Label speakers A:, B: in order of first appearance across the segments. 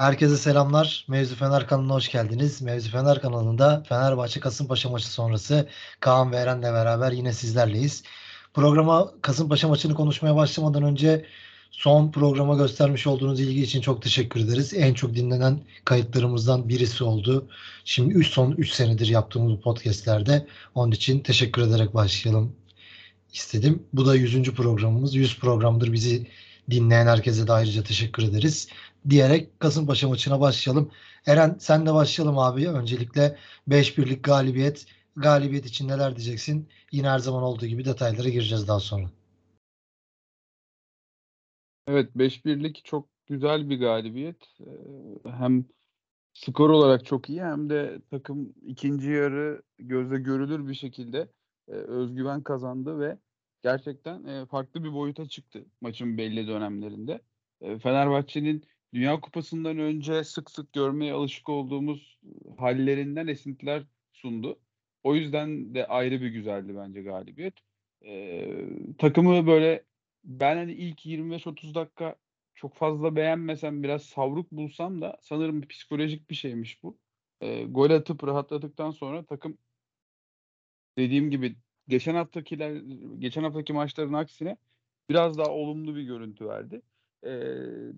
A: Herkese selamlar. Mevzu Fener kanalına hoş geldiniz. Mevzu Fener kanalında Fenerbahçe Kasımpaşa maçı sonrası Kaan ve Eren'le beraber yine sizlerleyiz. Programa Kasımpaşa maçını konuşmaya başlamadan önce son programa göstermiş olduğunuz ilgi için çok teşekkür ederiz. En çok dinlenen kayıtlarımızdan birisi oldu. Şimdi 3 son 3 senedir yaptığımız bu podcastlerde. Onun için teşekkür ederek başlayalım istedim. Bu da 100. programımız. 100 programdır bizi dinleyen herkese de ayrıca teşekkür ederiz. Diyerek Kasımpaşa maçına başlayalım. Eren sen de başlayalım abi. Öncelikle 5 birlik galibiyet. Galibiyet için neler diyeceksin? Yine her zaman olduğu gibi detaylara gireceğiz daha sonra.
B: Evet 5-1'lik çok güzel bir galibiyet. Hem skor olarak çok iyi hem de takım ikinci yarı gözle görülür bir şekilde özgüven kazandı ve gerçekten farklı bir boyuta çıktı maçın belli dönemlerinde. Fenerbahçe'nin Dünya Kupası'ndan önce sık sık görmeye alışık olduğumuz hallerinden esintiler sundu. O yüzden de ayrı bir güzeldi bence galibiyet. Ee, takımı böyle ben hani ilk 25-30 dakika çok fazla beğenmesem biraz savruk bulsam da sanırım psikolojik bir şeymiş bu. Ee, gol atıp rahatladıktan sonra takım dediğim gibi geçen haftakiler geçen haftaki maçların aksine biraz daha olumlu bir görüntü verdi. E,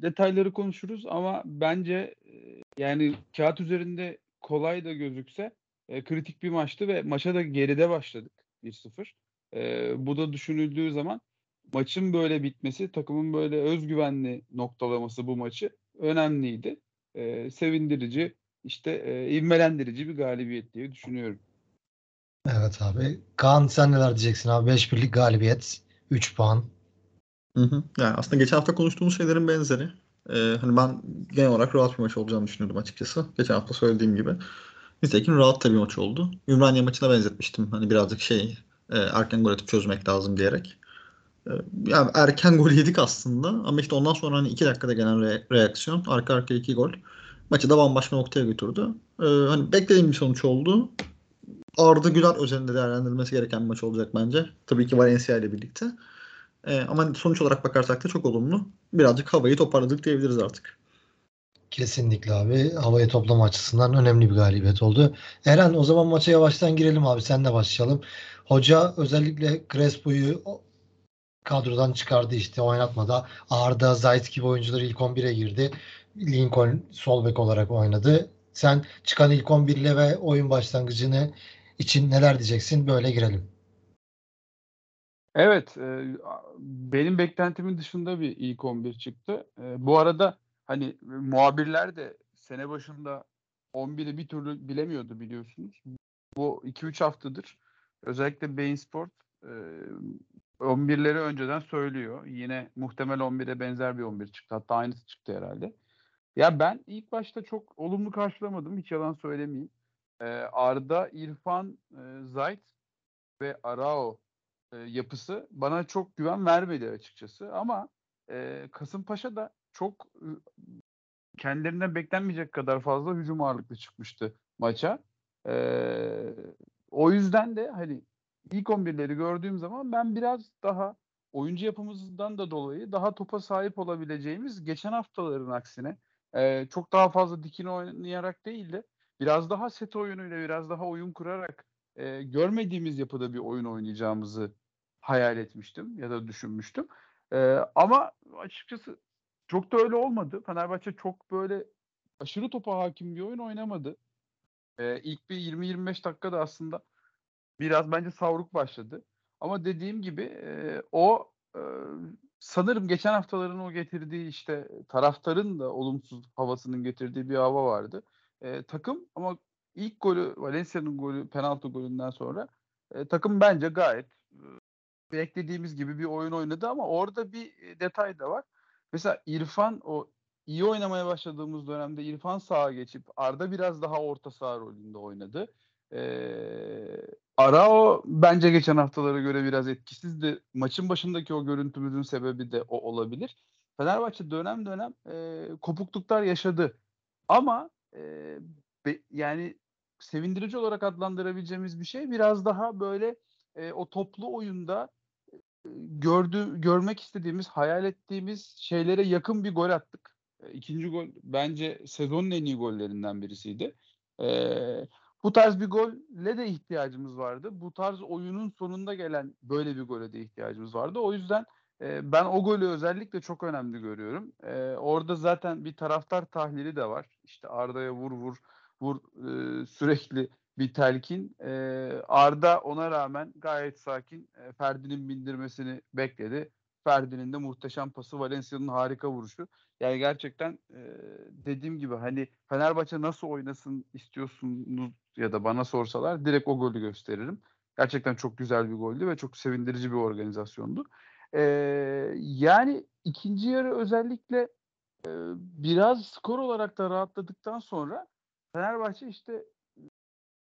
B: detayları konuşuruz ama bence e, yani kağıt üzerinde kolay da gözükse e, kritik bir maçtı ve maça da geride başladık 1-0. E, bu da düşünüldüğü zaman maçın böyle bitmesi, takımın böyle özgüvenli noktalaması bu maçı önemliydi. E, sevindirici, işte e, ivmelendirici bir galibiyet diye düşünüyorum.
A: Evet abi. Kaan sen neler diyeceksin abi? 5 birlik galibiyet, 3 puan.
C: Hı hı. Yani aslında geçen hafta konuştuğumuz şeylerin benzeri. Ee, hani ben genel olarak rahat bir maç olacağını düşünüyordum açıkçası. Geçen hafta söylediğim gibi. Nitekim rahat da bir maç oldu. Ümraniye maçına benzetmiştim. Hani birazcık şey e, erken gol atıp çözmek lazım diyerek. E, yani erken gol yedik aslında ama işte ondan sonra hani iki dakikada gelen re- reaksiyon arka arkaya iki gol maçı da bambaşka noktaya götürdü. E, hani beklediğim bir sonuç oldu. Arda Güler özelinde değerlendirilmesi gereken bir maç olacak bence. Tabii ki Valencia ile birlikte. E, ama sonuç olarak bakarsak da çok olumlu. Birazcık havayı toparladık diyebiliriz artık.
A: Kesinlikle abi. Havayı toplama açısından önemli bir galibiyet oldu. Eren o zaman maça yavaştan girelim abi. Sen de başlayalım. Hoca özellikle Crespo'yu kadrodan çıkardı işte oynatmadı. Arda, Zayt gibi oyuncular ilk 11'e girdi. Lincoln sol bek olarak oynadı. Sen çıkan ilk 11 ile ve oyun başlangıcını için neler diyeceksin? Böyle girelim.
B: Evet, e, benim beklentimin dışında bir ilk 11 çıktı. E, bu arada hani muhabirler de sene başında 11'i bir türlü bilemiyordu biliyorsunuz. Bu 2-3 haftadır özellikle Bein Sport e, 11'leri önceden söylüyor. Yine muhtemel 11'e benzer bir 11 çıktı. Hatta aynısı çıktı herhalde. Ya ben ilk başta çok olumlu karşılamadım. Hiç yalan söylemeyeyim. E, Arda, İrfan, e, Zayt ve Arao e, yapısı bana çok güven vermedi açıkçası. Ama e, Kasımpaşa da çok e, kendilerinden beklenmeyecek kadar fazla hücum ağırlıklı çıkmıştı maça. E, o yüzden de hani ilk 11'leri gördüğüm zaman ben biraz daha oyuncu yapımızdan da dolayı daha topa sahip olabileceğimiz geçen haftaların aksine e, çok daha fazla dikine oynayarak değil de biraz daha set oyunuyla biraz daha oyun kurarak e, görmediğimiz yapıda bir oyun oynayacağımızı hayal etmiştim ya da düşünmüştüm. E, ama açıkçası çok da öyle olmadı. Fenerbahçe çok böyle aşırı topa hakim bir oyun oynamadı. E, ilk bir 20-25 dakikada aslında biraz bence savruk başladı. Ama dediğim gibi e, o e, sanırım geçen haftaların o getirdiği işte taraftarın da olumsuz havasının getirdiği bir hava vardı. E, takım ama ilk golü Valencia'nın golü penaltı golünden sonra e, takım bence gayet beklediğimiz gibi bir oyun oynadı ama orada bir detay da var. Mesela İrfan o iyi oynamaya başladığımız dönemde İrfan sağa geçip Arda biraz daha orta saha rolünde oynadı. Ee, Arao bence geçen haftalara göre biraz etkisizdi. Maçın başındaki o görüntümüzün sebebi de o olabilir. Fenerbahçe dönem dönem e, kopukluklar yaşadı. Ama e, be, yani sevindirici olarak adlandırabileceğimiz bir şey biraz daha böyle e, o toplu oyunda e, gördü görmek istediğimiz, hayal ettiğimiz şeylere yakın bir gol attık. E, ikinci gol bence sezonun en iyi gollerinden birisiydi. E, bu tarz bir golle de ihtiyacımız vardı. Bu tarz oyunun sonunda gelen böyle bir gole de ihtiyacımız vardı. O yüzden e, ben o golü özellikle çok önemli görüyorum. E, orada zaten bir taraftar tahlili de var. İşte Arda'ya vur vur vur e, sürekli bir telkin. E, Arda ona rağmen gayet sakin e, Ferdi'nin bindirmesini bekledi. Ferdi'nin de muhteşem pası, Valencia'nın harika vuruşu. Yani gerçekten e, dediğim gibi hani Fenerbahçe nasıl oynasın istiyorsunuz ya da bana sorsalar direkt o golü gösteririm. Gerçekten çok güzel bir goldü ve çok sevindirici bir organizasyondu. E, yani ikinci yarı özellikle e, biraz skor olarak da rahatladıktan sonra Fenerbahçe işte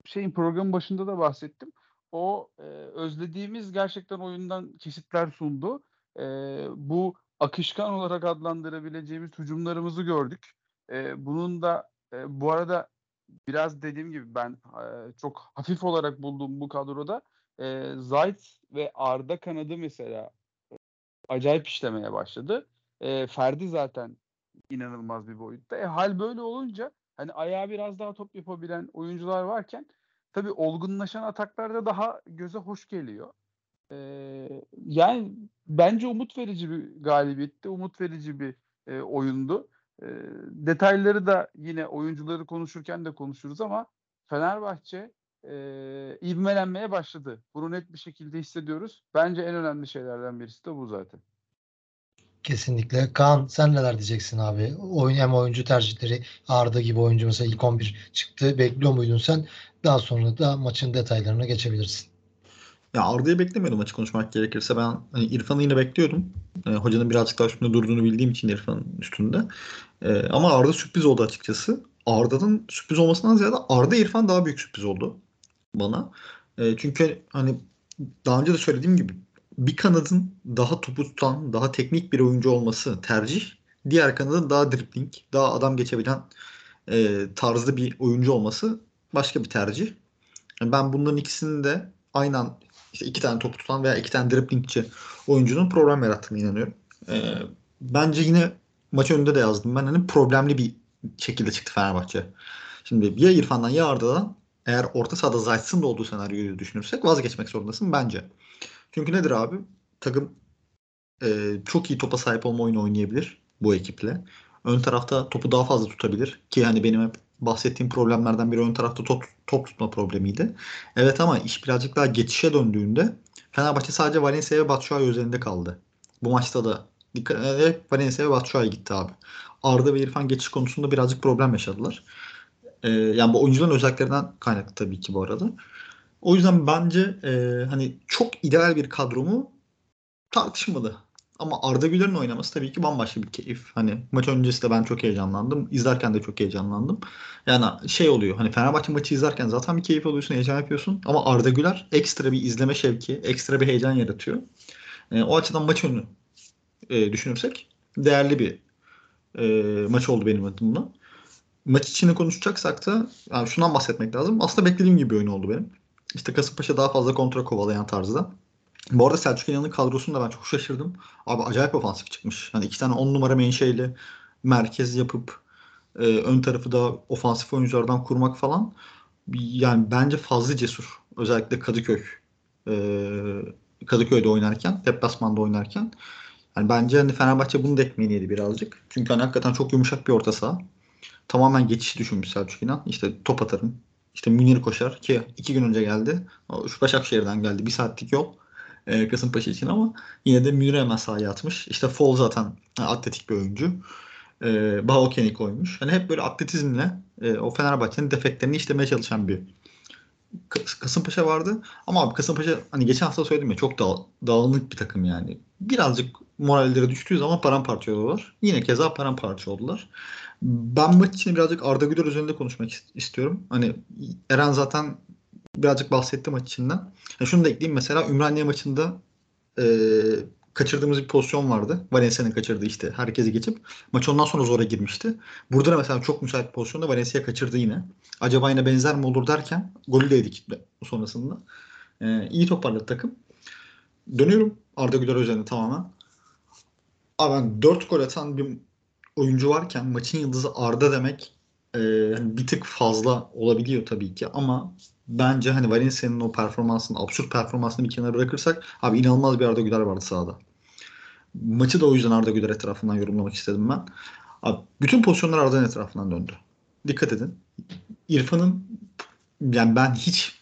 B: şeyin programın başında da bahsettim. O e, özlediğimiz gerçekten oyundan kesitler sundu. E, bu akışkan olarak adlandırabileceğimiz hücumlarımızı gördük. E, bunun da e, bu arada biraz dediğim gibi ben e, çok hafif olarak bulduğum bu kadroda e, Zayt ve Arda kanadı mesela acayip işlemeye başladı. E, Ferdi zaten inanılmaz bir boyutta. E, hal böyle olunca hani ayağı biraz daha top yapabilen oyuncular varken tabii olgunlaşan ataklarda daha göze hoş geliyor. Ee, yani bence umut verici bir galibiyetti. Umut verici bir e, oyundu. E, detayları da yine oyuncuları konuşurken de konuşuruz ama Fenerbahçe e, ivmelenmeye başladı. Bunu net bir şekilde hissediyoruz. Bence en önemli şeylerden birisi de bu zaten.
A: Kesinlikle. Kaan sen neler diyeceksin abi? Oyun hem oyuncu tercihleri Arda gibi oyuncu mesela ilk 11 çıktı. Bekliyor muydun sen? Daha sonra da maçın detaylarına geçebilirsin.
C: Ya Arda'yı beklemiyordum açık konuşmak gerekirse. Ben hani İrfan'ı yine bekliyordum. E, hocanın birazcık daha üstünde durduğunu bildiğim için İrfan'ın üstünde. E, ama Arda sürpriz oldu açıkçası. Arda'nın sürpriz olmasından ziyade Arda İrfan daha büyük sürpriz oldu bana. E, çünkü hani daha önce de söylediğim gibi bir kanadın daha topu tutan, daha teknik bir oyuncu olması tercih. Diğer kanadın daha dribbling, daha adam geçebilen e, tarzda bir oyuncu olması başka bir tercih. Yani ben bunların ikisini de aynı an işte iki tane topu tutan veya iki tane dribblingçi oyuncunun problem yarattığını inanıyorum. E, bence yine maç önünde de yazdım. Ben hani problemli bir şekilde çıktı Fenerbahçe. Şimdi ya İrfan'dan ya Arda'dan eğer orta sahada Zayt'sın da olduğu senaryoyu düşünürsek vazgeçmek zorundasın bence. Çünkü nedir abi? Takım e, çok iyi topa sahip olma oyunu oynayabilir bu ekiple. Ön tarafta topu daha fazla tutabilir ki hani benim hep bahsettiğim problemlerden biri ön tarafta top, top tutma problemiydi. Evet ama iş birazcık daha geçişe döndüğünde Fenerbahçe sadece Valencia ve Batshuayi üzerinde kaldı. Bu maçta da dikkat ederek Valencia ve Batshuayi gitti abi. Arda ve İrfan geçiş konusunda birazcık problem yaşadılar. Ee, yani bu oyuncuların özelliklerinden kaynaklı tabii ki bu arada. O yüzden bence e, hani çok ideal bir kadro mu tartışmalı. Ama Arda Güler'in oynaması tabii ki bambaşka bir keyif. Hani maç öncesi de ben çok heyecanlandım. İzlerken de çok heyecanlandım. Yani şey oluyor. Hani Fenerbahçe maçı izlerken zaten bir keyif alıyorsun, heyecan yapıyorsun. Ama Arda Güler ekstra bir izleme şevki, ekstra bir heyecan yaratıyor. E, o açıdan maç önü e, düşünürsek değerli bir e, maç oldu benim adımda. Maç içinde konuşacaksak da yani şundan bahsetmek lazım. Aslında beklediğim gibi oyun oldu benim. İşte Kasımpaşa daha fazla kontra kovalayan tarzda. Bu arada Selçuk İnan'ın kadrosunda ben çok şaşırdım. Abi acayip ofansif çıkmış. Yani iki tane on numara menşeyle merkez yapıp e, ön tarafı da ofansif oyunculardan kurmak falan yani bence fazla cesur. Özellikle Kadıköy e, Kadıköy'de oynarken, deplasmanda oynarken yani bence hani Fenerbahçe bunu da ekmeğini yedi birazcık. Çünkü hani hakikaten çok yumuşak bir orta saha. Tamamen geçiş düşünmüş Selçuk İnan. İşte top atarım. İşte Münir koşar ki iki gün önce geldi. Şu Başakşehir'den geldi. Bir saatlik yol e, Kasımpaşa için ama yine de Münir hemen sahaya atmış. İşte Fall zaten atletik bir oyuncu. E, Bahoken'i koymuş. Hani hep böyle atletizmle e, o Fenerbahçe'nin defeklerini işlemeye çalışan bir Kasımpaşa vardı. Ama abi Kasımpaşa hani geçen hafta söyledim ya çok dağ, dağınık bir takım yani. Birazcık moralleri düştüğü zaman paramparça oluyorlar. Yine keza paramparça oldular. Ben maç için birazcık Arda Güler üzerinde konuşmak istiyorum. Hani Eren zaten birazcık bahsetti maç içinden. Yani şunu da ekleyeyim mesela Ümraniye maçında e, kaçırdığımız bir pozisyon vardı. Valencia'nın kaçırdığı işte herkesi geçip maç ondan sonra zora girmişti. Burada da mesela çok müsait bir pozisyonda Valencia kaçırdı yine. Acaba yine benzer mi olur derken golü de yedik sonrasında. E, iyi toparladı takım. Dönüyorum Arda Güler üzerine tamamen. Abi ben 4 gol atan bir oyuncu varken maçın yıldızı Arda demek e, hani bir tık fazla olabiliyor tabii ki ama bence hani Valencia'nın o performansını, absürt performansını bir kenara bırakırsak abi inanılmaz bir Arda Güler vardı sahada. Maçı da o yüzden Arda Güler etrafından yorumlamak istedim ben. Abi, bütün pozisyonlar Arda'nın etrafından döndü. Dikkat edin. İrfan'ın yani ben hiç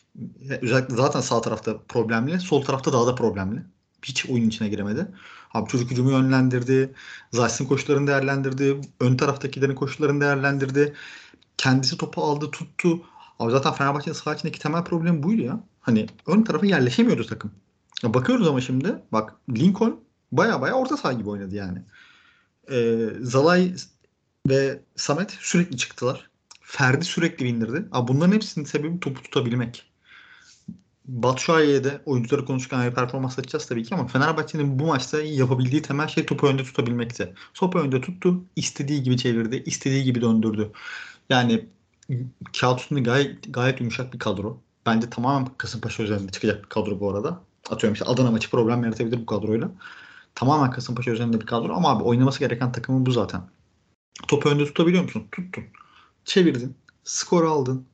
C: özellikle zaten sağ tarafta problemli, sol tarafta daha da problemli. Hiç oyun içine giremedi. Abi çocuk hücumu yönlendirdi. Zayt'sin koşularını değerlendirdi. Ön taraftakilerin koşularını değerlendirdi. Kendisi topu aldı, tuttu. Abi zaten Fenerbahçe'nin sağ içindeki temel problemi buydu ya. Hani ön tarafa yerleşemiyordu takım. Ya bakıyoruz ama şimdi bak Lincoln baya baya orta saha gibi oynadı yani. Ee, Zalay ve Samet sürekli çıktılar. Ferdi sürekli bindirdi. Abi bunların hepsinin sebebi topu tutabilmek. Batshuayi'ye oyuncuları konuşurken ayrı performans açacağız tabii ki ama Fenerbahçe'nin bu maçta yapabildiği temel şey topu önde tutabilmekti. Topu önde tuttu, istediği gibi çevirdi, istediği gibi döndürdü. Yani kağıt üstünde gayet, gayet yumuşak bir kadro. Bence tamamen Kasımpaşa üzerinde çıkacak bir kadro bu arada. Atıyorum işte Adana maçı problem yaratabilir bu kadroyla. Tamamen Kasımpaşa üzerinde bir kadro ama abi oynaması gereken takımı bu zaten. Topu önde tutabiliyor musun? Tuttun. Çevirdin. Skor aldın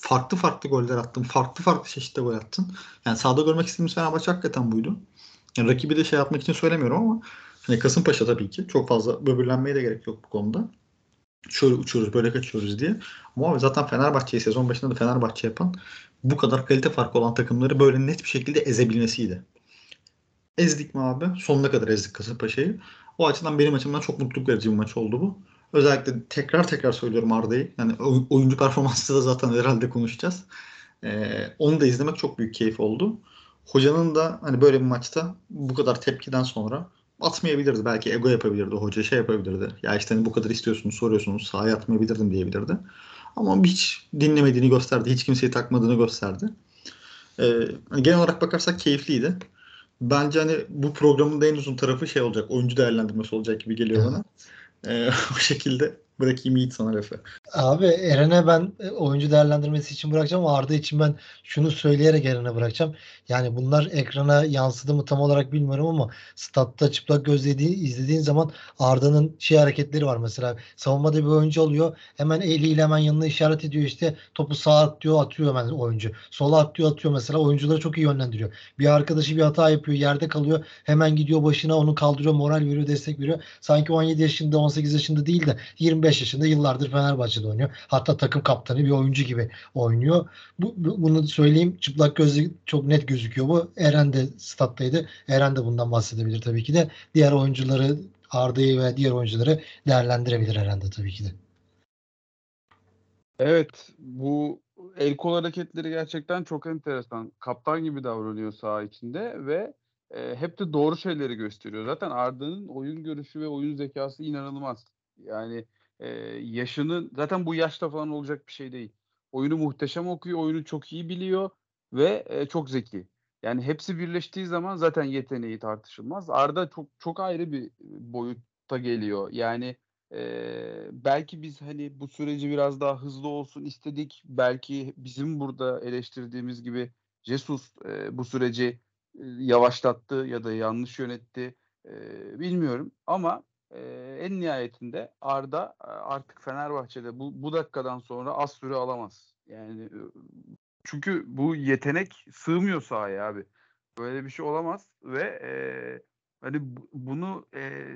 C: farklı farklı goller attın. Farklı farklı çeşitli gol attın. Yani sahada görmek istediğimiz Fenerbahçe hakikaten buydu. Yani rakibi de şey yapmak için söylemiyorum ama hani Kasımpaşa tabii ki çok fazla böbürlenmeye de gerek yok bu konuda. Şöyle uçuyoruz böyle kaçıyoruz diye. Ama zaten Fenerbahçe'yi sezon başında da Fenerbahçe yapan bu kadar kalite farkı olan takımları böyle net bir şekilde ezebilmesiydi. Ezdik mi abi? Sonuna kadar ezdik Kasımpaşa'yı. O açıdan benim açımdan çok mutluluk verici bir maç oldu bu. Özellikle tekrar tekrar söylüyorum Arda'yı. Yani oyuncu performansı da zaten herhalde konuşacağız. Ee, onu da izlemek çok büyük keyif oldu. Hocanın da hani böyle bir maçta bu kadar tepkiden sonra atmayabilirdi. Belki ego yapabilirdi. Hoca şey yapabilirdi. Ya işte hani bu kadar istiyorsunuz, soruyorsunuz. Sahaya atmayabilirdim diyebilirdi. Ama hiç dinlemediğini gösterdi. Hiç kimseyi takmadığını gösterdi. Ee, hani genel olarak bakarsak keyifliydi. Bence hani bu programın da en uzun tarafı şey olacak. Oyuncu değerlendirmesi olacak gibi geliyor bana. Ee, o şekilde bırakayım Yiğit sana lafı.
A: Abi Eren'e ben e, oyuncu değerlendirmesi için bırakacağım Arda için ben şunu söyleyerek Eren'e bırakacağım. Yani bunlar ekrana yansıdı mı tam olarak bilmiyorum ama statta çıplak gözle izlediğin zaman Arda'nın şey hareketleri var mesela. Savunmada bir oyuncu alıyor. Hemen eliyle hemen yanına işaret ediyor işte. Topu sağa at diyor atıyor hemen oyuncu. Sola at diyor atıyor mesela. Oyuncuları çok iyi yönlendiriyor. Bir arkadaşı bir hata yapıyor yerde kalıyor. Hemen gidiyor başına onu kaldırıyor moral veriyor destek veriyor. Sanki 17 yaşında 18 yaşında değil de 25 yaşında yıllardır Fenerbahçe'de oynuyor. Hatta takım kaptanı bir oyuncu gibi oynuyor. Bu bunu söyleyeyim çıplak gözle çok net gözüküyor bu. Eren de stat'taydı. Eren de bundan bahsedebilir tabii ki de. Diğer oyuncuları Arda'yı ve diğer oyuncuları değerlendirebilir Eren de tabii ki de.
B: Evet bu el kol hareketleri gerçekten çok enteresan. Kaptan gibi davranıyor saha içinde ve e, hep de doğru şeyleri gösteriyor. Zaten Arda'nın oyun görüşü ve oyun zekası inanılmaz. Yani e, yaşını zaten bu yaşta falan olacak bir şey değil. Oyunu muhteşem okuyor, oyunu çok iyi biliyor ve e, çok zeki. Yani hepsi birleştiği zaman zaten yeteneği tartışılmaz. Arda çok çok ayrı bir boyutta geliyor. Yani e, belki biz hani bu süreci biraz daha hızlı olsun istedik. Belki bizim burada eleştirdiğimiz gibi Jesus e, bu süreci e, yavaşlattı ya da yanlış yönetti. E, bilmiyorum ama e, en nihayetinde Arda artık Fenerbahçe'de bu, bu dakikadan sonra az süre alamaz. Yani çünkü bu yetenek sığmıyor sahaya abi. Böyle bir şey olamaz ve e, hani bunu e,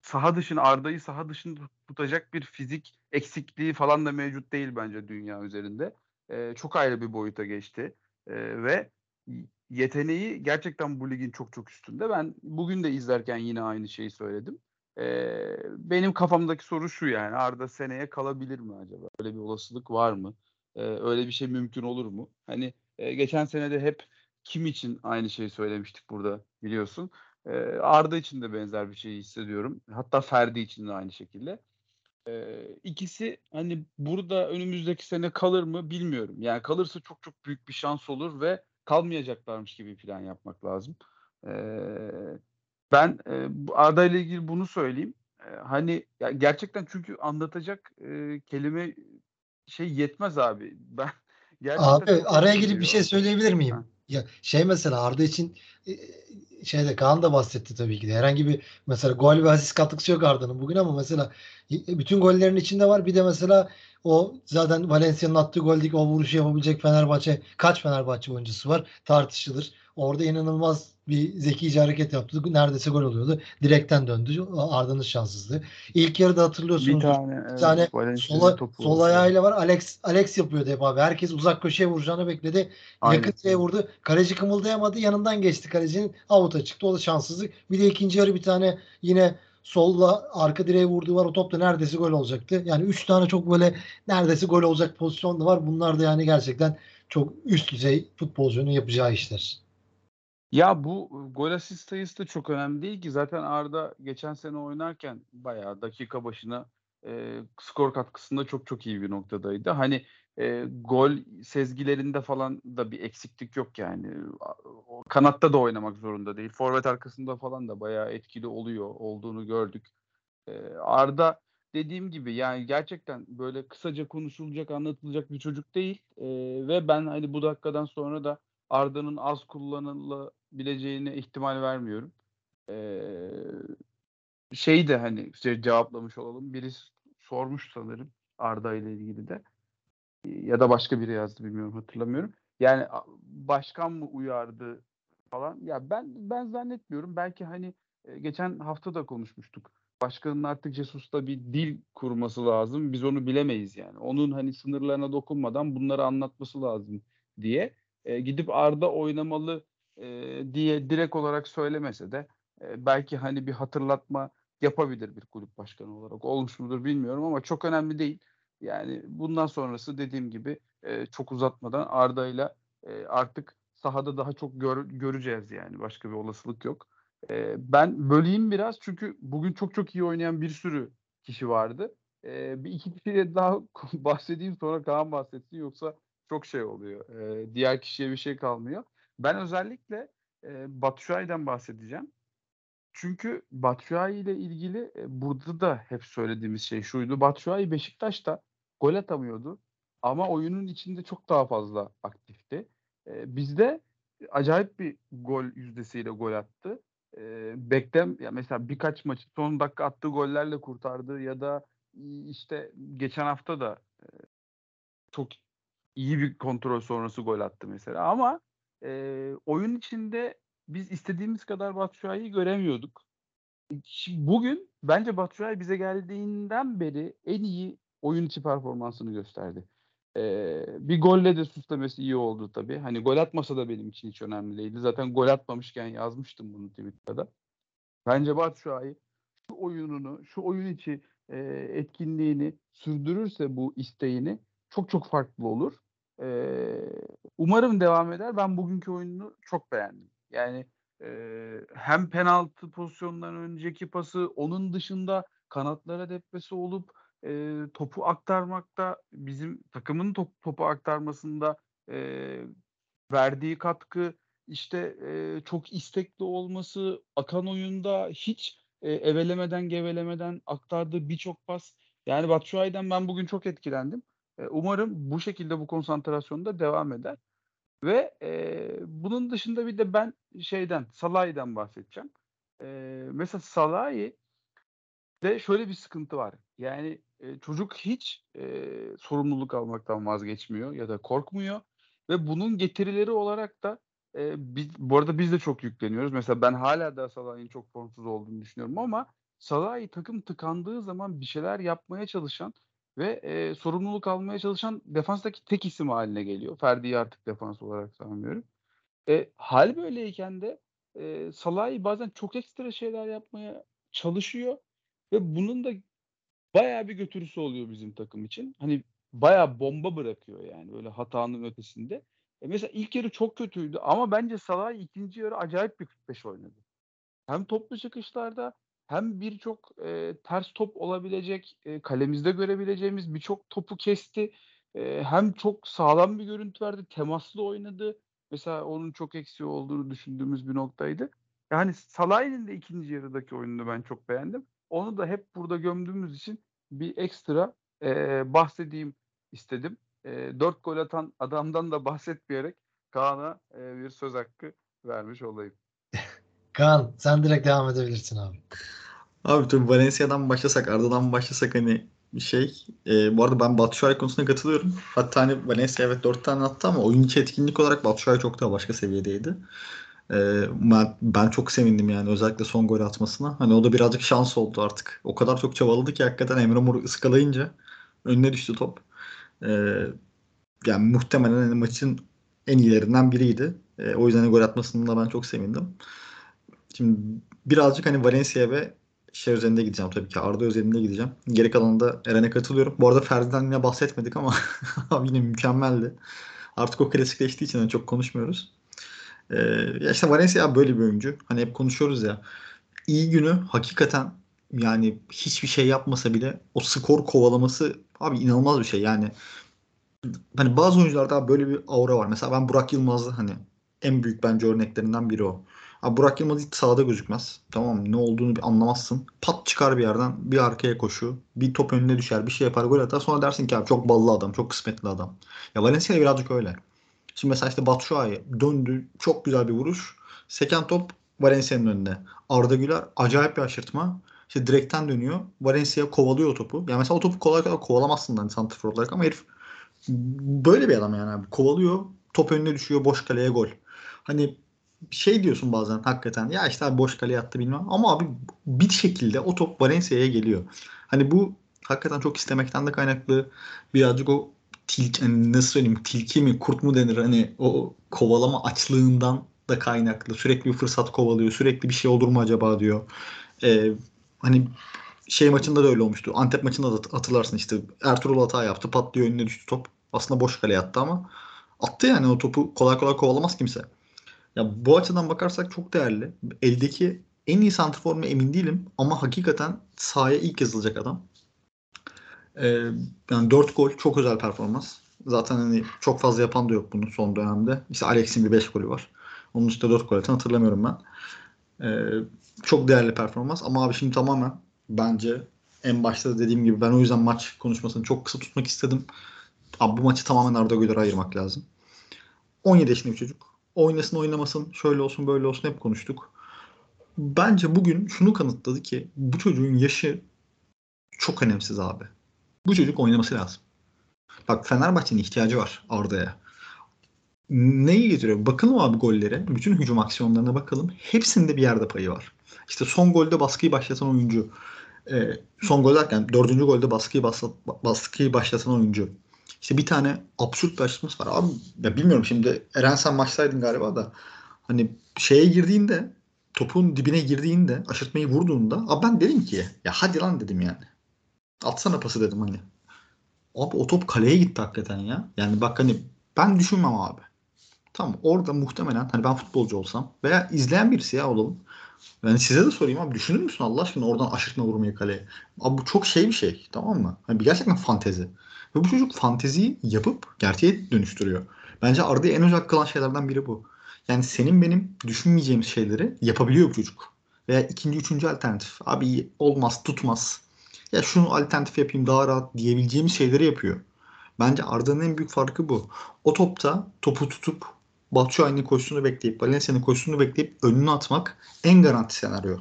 B: saha dışında Arda'yı saha dışında tutacak bir fizik eksikliği falan da mevcut değil bence dünya üzerinde. E, çok ayrı bir boyuta geçti e, ve yeteneği gerçekten bu ligin çok çok üstünde. Ben bugün de izlerken yine aynı şeyi söyledim. Ee, benim kafamdaki soru şu yani Arda seneye kalabilir mi acaba? Öyle bir olasılık var mı? Öyle bir şey mümkün olur mu? Hani e, geçen sene de hep kim için aynı şeyi söylemiştik burada biliyorsun. Ee, Arda için de benzer bir şey hissediyorum. Hatta Ferdi için de aynı şekilde. Ee, ikisi hani burada önümüzdeki sene kalır mı bilmiyorum. Yani kalırsa çok çok büyük bir şans olur ve kalmayacaklarmış gibi plan yapmak lazım. Ee, ben e, Arda ile ilgili bunu söyleyeyim. E, hani ya gerçekten çünkü anlatacak e, kelime şey yetmez abi. Ben
A: gerçekten Abi araya girip bir şey söyleyebilir miyim? Ya şey mesela Arda için e, şeyde Kaan da bahsetti tabii ki de. Herhangi bir mesela gol ve asist katkısı yok Arda'nın bugün ama mesela e, bütün gollerin içinde var. Bir de mesela o zaten Valencia'nın attığı goldeki o vuruşu yapabilecek Fenerbahçe kaç Fenerbahçe oyuncusu var tartışılır. Orada inanılmaz bir zekice hareket yaptı. Neredeyse gol oluyordu. Direkten döndü. Arda'nın şanssızlığı. İlk yarıda hatırlıyorsunuz.
B: Bir tane,
A: bir
B: evet,
A: tane
B: Valencia'nın
A: sola, sol ayağıyla var. Alex Alex yapıyordu hep abi. Herkes uzak köşeye vuracağını bekledi.
B: Aynen.
A: Yakın direğe vurdu. Kaleci kımıldayamadı. Yanından geçti kalecinin. Avuta çıktı. O da şanssızlık. Bir de ikinci yarı bir tane yine solla arka direğe vurduğu var. O top da neredeyse gol olacaktı. Yani üç tane çok böyle neredeyse gol olacak pozisyon da var. Bunlar da yani gerçekten çok üst düzey futbolcunun yapacağı işler.
B: Ya bu gol asist sayısı da çok önemli değil ki. Zaten Arda geçen sene oynarken bayağı dakika başına e, skor katkısında çok çok iyi bir noktadaydı. Hani e, gol sezgilerinde falan da bir eksiklik yok yani. Kanatta da oynamak zorunda değil. Forvet arkasında falan da bayağı etkili oluyor olduğunu gördük. E, Arda dediğim gibi yani gerçekten böyle kısaca konuşulacak, anlatılacak bir çocuk değil. E, ve ben hani bu dakikadan sonra da Arda'nın az kullanılabileceğine ihtimal vermiyorum. Ee, şey de hani cevaplamış olalım. Birisi sormuş sanırım Arda ile ilgili de. Ya da başka biri yazdı bilmiyorum hatırlamıyorum. Yani başkan mı uyardı falan. Ya ben ben zannetmiyorum. Belki hani e, geçen hafta da konuşmuştuk. Başkanın artık Jesus'ta bir dil kurması lazım. Biz onu bilemeyiz yani. Onun hani sınırlarına dokunmadan bunları anlatması lazım diye e, gidip Arda oynamalı e, diye direkt olarak söylemese de e, belki hani bir hatırlatma yapabilir bir kulüp başkanı olarak. Olmuş mudur bilmiyorum ama çok önemli değil. Yani bundan sonrası dediğim gibi e, çok uzatmadan Arda'yla e, artık sahada daha çok gör, göreceğiz yani. Başka bir olasılık yok. E, ben böleyim biraz çünkü bugün çok çok iyi oynayan bir sürü kişi vardı. E, bir iki kişiyle daha bahsedeyim sonra Kaan bahsetsin yoksa çok şey oluyor. E, diğer kişiye bir şey kalmıyor. Ben özellikle e, Batshuayi'den bahsedeceğim. Çünkü Batshuayi ile ilgili e, burada da hep söylediğimiz şey şuydu. Batshuayi Beşiktaş'ta gol atamıyordu ama oyunun içinde çok daha fazla aktifti. E, bizde acayip bir gol yüzdesiyle gol attı. E, Beklem ya mesela birkaç maçı son dakika attığı gollerle kurtardı ya da işte geçen hafta da e, çok iyi bir kontrol sonrası gol attı mesela ama e, oyun içinde biz istediğimiz kadar Batshuayi'yi göremiyorduk. Bugün bence Batshuayi bize geldiğinden beri en iyi oyun içi performansını gösterdi. Ee, bir golle de süslemesi iyi oldu tabii. Hani gol atmasa da benim için hiç önemli değildi. Zaten gol atmamışken yazmıştım bunu Twitter'da. Bence Batshuayi şu oyununu, şu oyun içi e, etkinliğini sürdürürse bu isteğini çok çok farklı olur. Ee, umarım devam eder. Ben bugünkü oyununu çok beğendim. Yani e, hem penaltı pozisyonundan önceki pası, onun dışında kanatlara depresi olup e, topu aktarmakta, bizim takımın top, topu aktarmasında e, verdiği katkı, işte e, çok istekli olması, akan oyunda hiç e, evelemeden gevelemeden aktardığı birçok pas. Yani Batshuayi'den ben bugün çok etkilendim. E, umarım bu şekilde bu konsantrasyonda devam eder. Ve e, bunun dışında bir de ben şeyden, Salah'dan bahsedeceğim. E, mesela Salah'ı de şöyle bir sıkıntı var. Yani e, çocuk hiç e, sorumluluk almaktan vazgeçmiyor ya da korkmuyor. Ve bunun getirileri olarak da e, biz, bu arada biz de çok yükleniyoruz. Mesela ben hala da Salah'ın çok formsuz olduğunu düşünüyorum ama Salah'ı takım tıkandığı zaman bir şeyler yapmaya çalışan ve e, sorumluluk almaya çalışan defanstaki tek isim haline geliyor. Ferdi'yi artık defans olarak sanmıyorum. E, hal böyleyken de e, Salah'ı bazen çok ekstra şeyler yapmaya çalışıyor ve bunun da bayağı bir götürüsü oluyor bizim takım için. Hani bayağı bomba bırakıyor yani böyle hatanın ötesinde. E mesela ilk yarı çok kötüydü ama bence Salah ikinci yarı acayip bir 45 oynadı. Hem toplu çıkışlarda hem birçok e, ters top olabilecek, e, kalemizde görebileceğimiz birçok topu kesti. E, hem çok sağlam bir görüntü verdi, temaslı oynadı. Mesela onun çok eksiği olduğunu düşündüğümüz bir noktaydı. Yani Salah'ın de ikinci yarıdaki oyununu ben çok beğendim. Onu da hep burada gömdüğümüz için bir ekstra e, bahsedeyim istedim. E, 4 gol atan adamdan da bahsetmeyerek Kaan'a e, bir söz hakkı vermiş olayım.
A: Kaan sen direkt devam edebilirsin abi.
C: Abi tabii Valencia'dan başlasak, Arda'dan başlasak hani şey. E, bu arada ben Batshuayi konusunda katılıyorum. Hatta hani Valencia evet 4 tane attı ama oyun içi etkinlik olarak Batshuayi çok daha başka seviyedeydi. E, ben, ben çok sevindim yani özellikle son gol atmasına. Hani o da birazcık şans oldu artık. O kadar çok çabaladı ki hakikaten Emre Mor'u ıskalayınca önüne düştü top. E, yani muhtemelen hani maçın en iyilerinden biriydi. E, o yüzden gol atmasını da ben çok sevindim. Şimdi birazcık hani Valencia ve şey üzerinde gideceğim tabii ki. Arda üzerinde gideceğim. Geri kalanında Eren'e katılıyorum. Bu arada Ferdi'den yine bahsetmedik ama yine mükemmeldi. Artık o klasikleştiği için çok konuşmuyoruz. Ee, ya işte Valencia böyle bir oyuncu. Hani hep konuşuyoruz ya. İyi günü hakikaten yani hiçbir şey yapmasa bile o skor kovalaması abi inanılmaz bir şey. Yani hani bazı oyuncularda böyle bir aura var. Mesela ben Burak Yılmaz'da hani en büyük bence örneklerinden biri o. Abi Burak Yılmaz hiç sahada gözükmez. Tamam? Ne olduğunu bir anlamazsın. Pat çıkar bir yerden bir arkaya koşu. Bir top önüne düşer. Bir şey yapar gol atar. Sonra dersin ki abi çok ballı adam. Çok kısmetli adam. Ya Valencia birazcık öyle. Şimdi mesela işte Batshuayi döndü. Çok güzel bir vuruş. Seken top Valencia'nın önünde. Arda Güler acayip bir aşırtma. İşte direkten dönüyor. Valencia kovalıyor o topu. Yani mesela o topu kolay kolay kovalamazsın hani santrfor olarak ama herif böyle bir adam yani abi. Kovalıyor. Top önüne düşüyor. Boş kaleye gol. Hani şey diyorsun bazen hakikaten ya işte boş kaleye attı bilmem ama abi bir şekilde o top Valencia'ya geliyor. Hani bu hakikaten çok istemekten de kaynaklı birazcık o tilki hani nasıl söyleyeyim tilki mi kurt mu denir hani o kovalama açlığından da kaynaklı. Sürekli bir fırsat kovalıyor. Sürekli bir şey olur mu acaba diyor. Ee, hani şey maçında da öyle olmuştu. Antep maçında da hatırlarsın işte Ertuğrul hata yaptı. Patlıyor önüne düştü top. Aslında boş kaleye attı ama attı yani o topu kolay kolay kovalamaz kimse. Ya bu açıdan bakarsak çok değerli. Eldeki en iyi santrfor mu emin değilim ama hakikaten sahaya ilk yazılacak adam. Ee, yani 4 gol çok özel performans. Zaten hani çok fazla yapan da yok bunu son dönemde. İşte Alex'in bir 5 golü var. Onun üstünde 4 gol atan hatırlamıyorum ben. Ee, çok değerli performans ama abi şimdi tamamen bence en başta da dediğim gibi ben o yüzden maç konuşmasını çok kısa tutmak istedim. Abi bu maçı tamamen Arda Güler'e ayırmak lazım. 17 yaşında bir çocuk oynasın oynamasın şöyle olsun böyle olsun hep konuştuk. Bence bugün şunu kanıtladı ki bu çocuğun yaşı çok önemsiz abi. Bu çocuk oynaması lazım. Bak Fenerbahçe'nin ihtiyacı var Arda'ya. Neyi getiriyor? Bakalım abi gollere. Bütün hücum aksiyonlarına bakalım. Hepsinde bir yerde payı var. İşte son golde baskıyı başlatan oyuncu. E, son gol derken dördüncü golde baskıyı, basla, baskıyı başlatan oyuncu. İşte bir tane absürt bir açıklaması var. Abi ya bilmiyorum şimdi Eren sen maçtaydın galiba da hani şeye girdiğinde topun dibine girdiğinde aşırtmayı vurduğunda abi ben dedim ki ya hadi lan dedim yani. Atsana pası dedim hani. Abi o top kaleye gitti hakikaten ya. Yani bak hani ben düşünmem abi. Tamam orada muhtemelen hani ben futbolcu olsam veya izleyen birisi ya olalım. Yani size de sorayım abi düşünür müsün Allah aşkına oradan aşırtma vurmayı kaleye? Abi bu çok şey bir şey tamam mı? Hani gerçekten fantezi. Ve bu çocuk fanteziyi yapıp gerçeğe dönüştürüyor. Bence Arda'yı en özel kılan şeylerden biri bu. Yani senin benim düşünmeyeceğimiz şeyleri yapabiliyor bu çocuk. Veya ikinci, üçüncü alternatif. Abi olmaz, tutmaz. Ya şunu alternatif yapayım daha rahat diyebileceğimiz şeyleri yapıyor. Bence Arda'nın en büyük farkı bu. O topta topu tutup Batshuayi'nin koşusunu bekleyip Valencia'nın koşusunu bekleyip önünü atmak en garanti senaryo.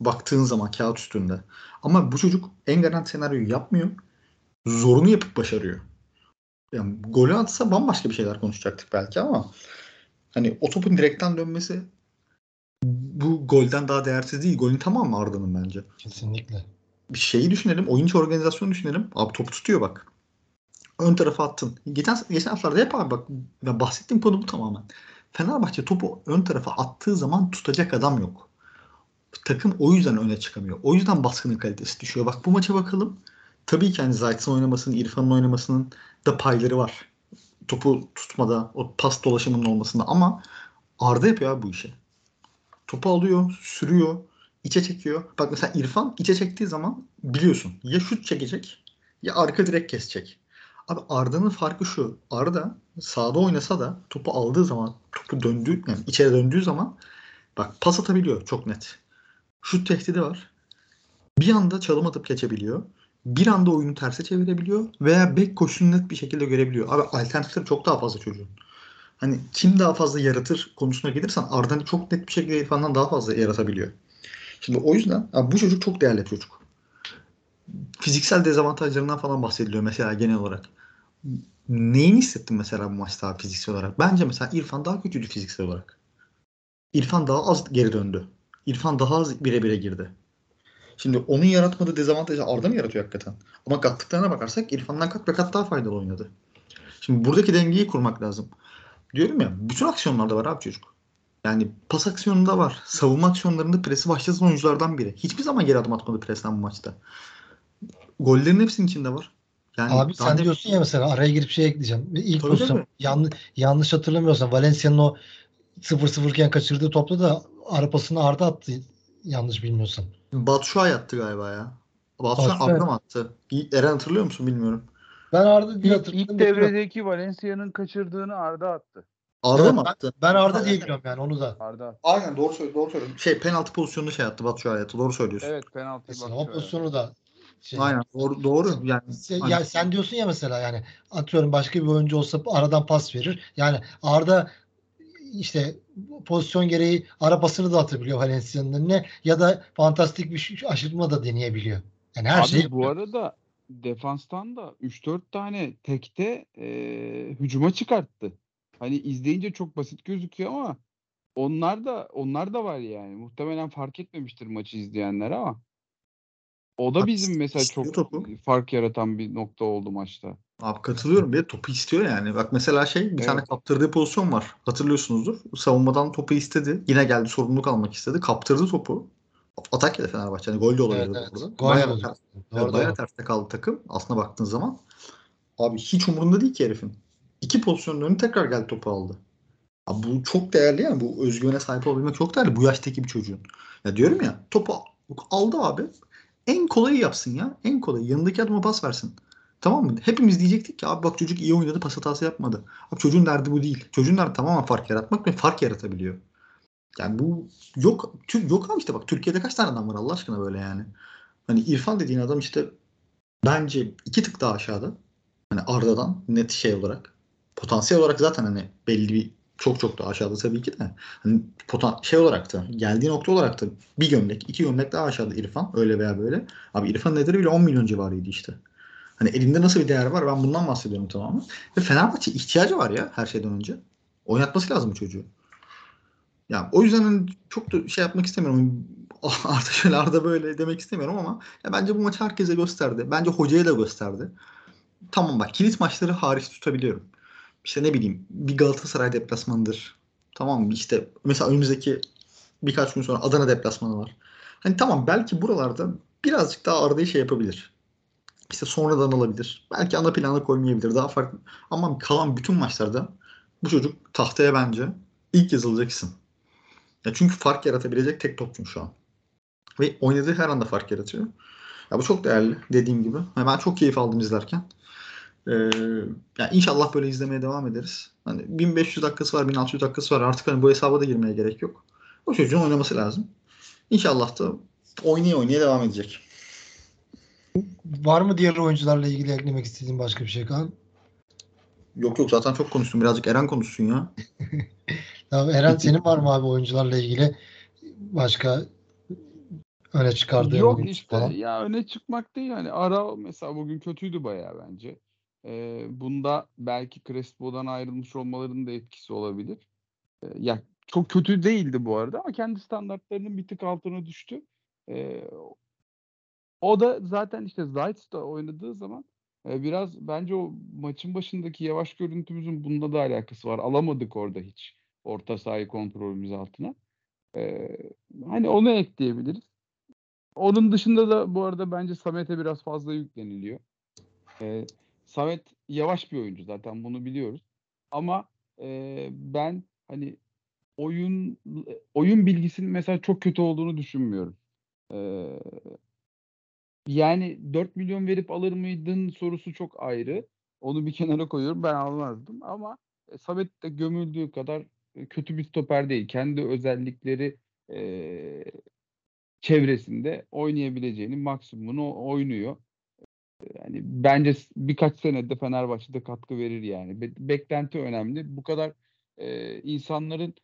C: Baktığın zaman kağıt üstünde. Ama bu çocuk en garanti senaryoyu yapmıyor zorunu yapıp başarıyor. Yani golü atsa bambaşka bir şeyler konuşacaktık belki ama hani o topun direkten dönmesi bu golden daha değersiz değil. Golün tamamı Arda'nın bence.
A: Kesinlikle.
C: Bir şeyi düşünelim. Oyuncu organizasyonu düşünelim. Abi top tutuyor bak. Ön tarafa attın. Geçen, geçen haftalarda hep abi bak ben bahsettiğim konu bu tamamen. Fenerbahçe topu ön tarafa attığı zaman tutacak adam yok. Takım o yüzden öne çıkamıyor. O yüzden baskının kalitesi düşüyor. Bak bu maça bakalım. Tabii ki hani Zayt'ın oynamasının, İrfan'ın oynamasının da payları var. Topu tutmada, o pas dolaşımının olmasında ama Arda yapıyor bu işi. Topu alıyor, sürüyor, içe çekiyor. Bak mesela İrfan içe çektiği zaman biliyorsun ya şut çekecek ya arka direk kesecek. Abi Arda'nın farkı şu. Arda sağda oynasa da topu aldığı zaman, topu döndüğü, yani içeri döndüğü zaman bak pas atabiliyor çok net. Şut tehdidi var. Bir anda çalım atıp geçebiliyor bir anda oyunu terse çevirebiliyor veya back koşusunu net bir şekilde görebiliyor. Abi alternatifleri çok daha fazla çocuğun. hani kim daha fazla yaratır konusuna gelirsen Arda çok net bir şekilde İrfan'dan daha fazla yaratabiliyor. Şimdi o yüzden bu çocuk çok değerli çocuk. Fiziksel dezavantajlarından falan bahsediliyor mesela genel olarak. Neyini hissettin mesela bu maçta fiziksel olarak? Bence mesela İrfan daha kötüydü fiziksel olarak. İrfan daha az geri döndü. İrfan daha az bire bire girdi. Şimdi onun yaratmadığı dezavantajı Arda mı yaratıyor hakikaten? Ama kattıklarına bakarsak İrfan'dan kat ve kat daha faydalı oynadı. Şimdi buradaki dengeyi kurmak lazım. Diyorum ya bütün aksiyonlarda var abi çocuk. Yani pas aksiyonunda var. Savunma aksiyonlarında presi başlatan oyunculardan biri. Hiçbir zaman geri adım atmadı presten bu maçta. Gollerin hepsinin içinde var. Yani
A: Abi sen
C: ne-
A: diyorsun ya mesela araya girip şey ekleyeceğim. İlk
C: Tabii,
A: pozisyon yanlış, yanlış hatırlamıyorsam Valencia'nın o 0-0 iken kaçırdığı topta da arapasını Arda attı yanlış bilmiyorsam.
C: Batshuayi attı galiba ya. Arda mı attı? Eren hatırlıyor musun bilmiyorum.
A: Ben Arda diye
B: İlk,
A: hatırladım.
B: ilk devredeki Valencia'nın kaçırdığını Arda attı.
C: Arda
A: Evet,
C: mı attı?
A: Ben Arda diye biliyorum yani onu da.
B: Arda.
C: Aynen doğru söylüyorsun. Doğru söylüyorsun. Şey penaltı pozisyonunu şey attı Batshuayi attı. Doğru söylüyorsun.
B: Evet penaltı
A: Mesela
B: bak
A: o pozisyonu da şey,
C: Aynen doğru doğru. Yani
A: Sen,
C: Aynen.
A: ya sen diyorsun ya mesela yani atıyorum başka bir oyuncu olsa aradan pas verir. Yani Arda işte pozisyon gereği ara pasını da atabiliyor Valencia'nın önüne ya da fantastik bir aşırtma da deneyebiliyor. Yani her
B: Abi
A: şey
B: bu arada defanstan da 3-4 tane tekte e, hücuma çıkarttı. Hani izleyince çok basit gözüküyor ama onlar da onlar da var yani. Muhtemelen fark etmemiştir maçı izleyenler ama o da bizim mesela çok
C: topu.
B: fark yaratan bir nokta oldu maçta.
C: Abi katılıyorum. Bir de topu istiyor yani. Bak mesela şey bir
B: Evet.
C: tane kaptırdığı pozisyon var. Hatırlıyorsunuzdur. Savunmadan topu istedi. Yine geldi sorumluluk almak istedi. Kaptırdı topu. Atak yedi Fenerbahçe. Yani gol de olabilirdi
A: Evet, evet.
C: burada.
A: Gol
C: Bayağı,
A: Doğru,
C: evet, bayağı
A: doğru.
C: terste kaldı takım. Aslına baktığın zaman. Abi hiç umurunda değil ki herifin. İki pozisyonun önü tekrar geldi topu aldı. Abi bu çok değerli yani. Bu özgüvene sahip olabilmek çok değerli. Bu yaştaki bir çocuğun. Ya diyorum ya topu aldı abi. En kolayı yapsın ya. En kolayı. Yanındaki adama pas versin. Tamam mı? Hepimiz diyecektik ki abi bak çocuk iyi oynadı pas hatası yapmadı. Abi çocuğun derdi bu değil. Çocuğun derdi tamamen fark yaratmak ve fark yaratabiliyor. Yani bu yok yok abi işte bak Türkiye'de kaç tane adam var Allah aşkına böyle yani. Hani İrfan dediğin adam işte bence iki tık daha aşağıda. Hani Arda'dan net şey olarak. Potansiyel olarak zaten hani belli bir çok çok daha aşağıda tabii ki de. Hani potan şey olarak da geldiği nokta olarak da bir gömlek, iki gömlek daha aşağıda İrfan öyle veya böyle. Abi İrfan nedeni bile 10 milyon civarıydı işte. Hani elinde nasıl bir değer var ben bundan bahsediyorum tamamen. Ve Fenerbahçe ihtiyacı var ya her şeyden önce. Oynatması lazım çocuğu. Ya o yüzden hani çok da şey yapmak istemiyorum. Arda şöyle Arda böyle demek istemiyorum ama ya bence bu maçı herkese gösterdi. Bence hocaya da gösterdi. Tamam bak kilit maçları hariç tutabiliyorum. İşte ne bileyim bir Galatasaray deplasmanıdır. Tamam mı? İşte mesela önümüzdeki birkaç gün sonra Adana deplasmanı var. Hani tamam belki buralarda birazcık daha Arda'yı şey yapabilir. İşte sonradan alabilir. Belki ana plana koymayabilir. Daha farklı. Ama kalan bütün maçlarda bu çocuk tahtaya bence ilk yazılacak isim. Ya çünkü fark yaratabilecek tek topçu şu an. Ve oynadığı her anda fark yaratıyor. Ya bu çok değerli dediğim gibi. Ben çok keyif aldım izlerken. Ee, yani inşallah böyle izlemeye devam ederiz. Hani 1500 dakikası var, 1600 dakikası var. Artık hani bu hesaba da girmeye gerek yok. O çocuğun oynaması lazım. İnşallah da oynaya oynaya devam edecek.
A: Var mı diğer oyuncularla ilgili eklemek istediğin başka bir şey Kaan?
C: Yok yok zaten çok konuştum. Birazcık Eren konuşsun ya.
A: Tamam, Eren senin var mı abi oyuncularla ilgili başka öne çıkardığın
B: Yok işte
A: falan?
B: ya öne çıkmak değil hani ara mesela bugün kötüydü bayağı bence. Ee, bunda belki Crespo'dan ayrılmış olmalarının da etkisi olabilir. Ee, ya çok kötü değildi bu arada ama kendi standartlarının bir tık altına düştü. Ee, o da zaten işte Zayt'da oynadığı zaman e, biraz bence o maçın başındaki yavaş görüntümüzün bunda da alakası var. Alamadık orada hiç orta sahayı kontrolümüz altına. Ee, hani onu ekleyebiliriz. Onun dışında da bu arada bence Samet'e biraz fazla yükleniliyor. Ee, Samet yavaş bir oyuncu zaten bunu biliyoruz. Ama e, ben hani oyun oyun bilgisinin mesela çok kötü olduğunu düşünmüyorum. Ee, yani 4 milyon verip alır mıydın sorusu çok ayrı. Onu bir kenara koyuyorum. Ben almazdım ama e, Samet de gömüldüğü kadar e, kötü bir stoper değil. Kendi özellikleri e, çevresinde oynayabileceğinin maksimumunu oynuyor. Yani bence birkaç senede Fenerbahçe'de katkı verir yani. Be- beklenti önemli. Bu kadar e, insanların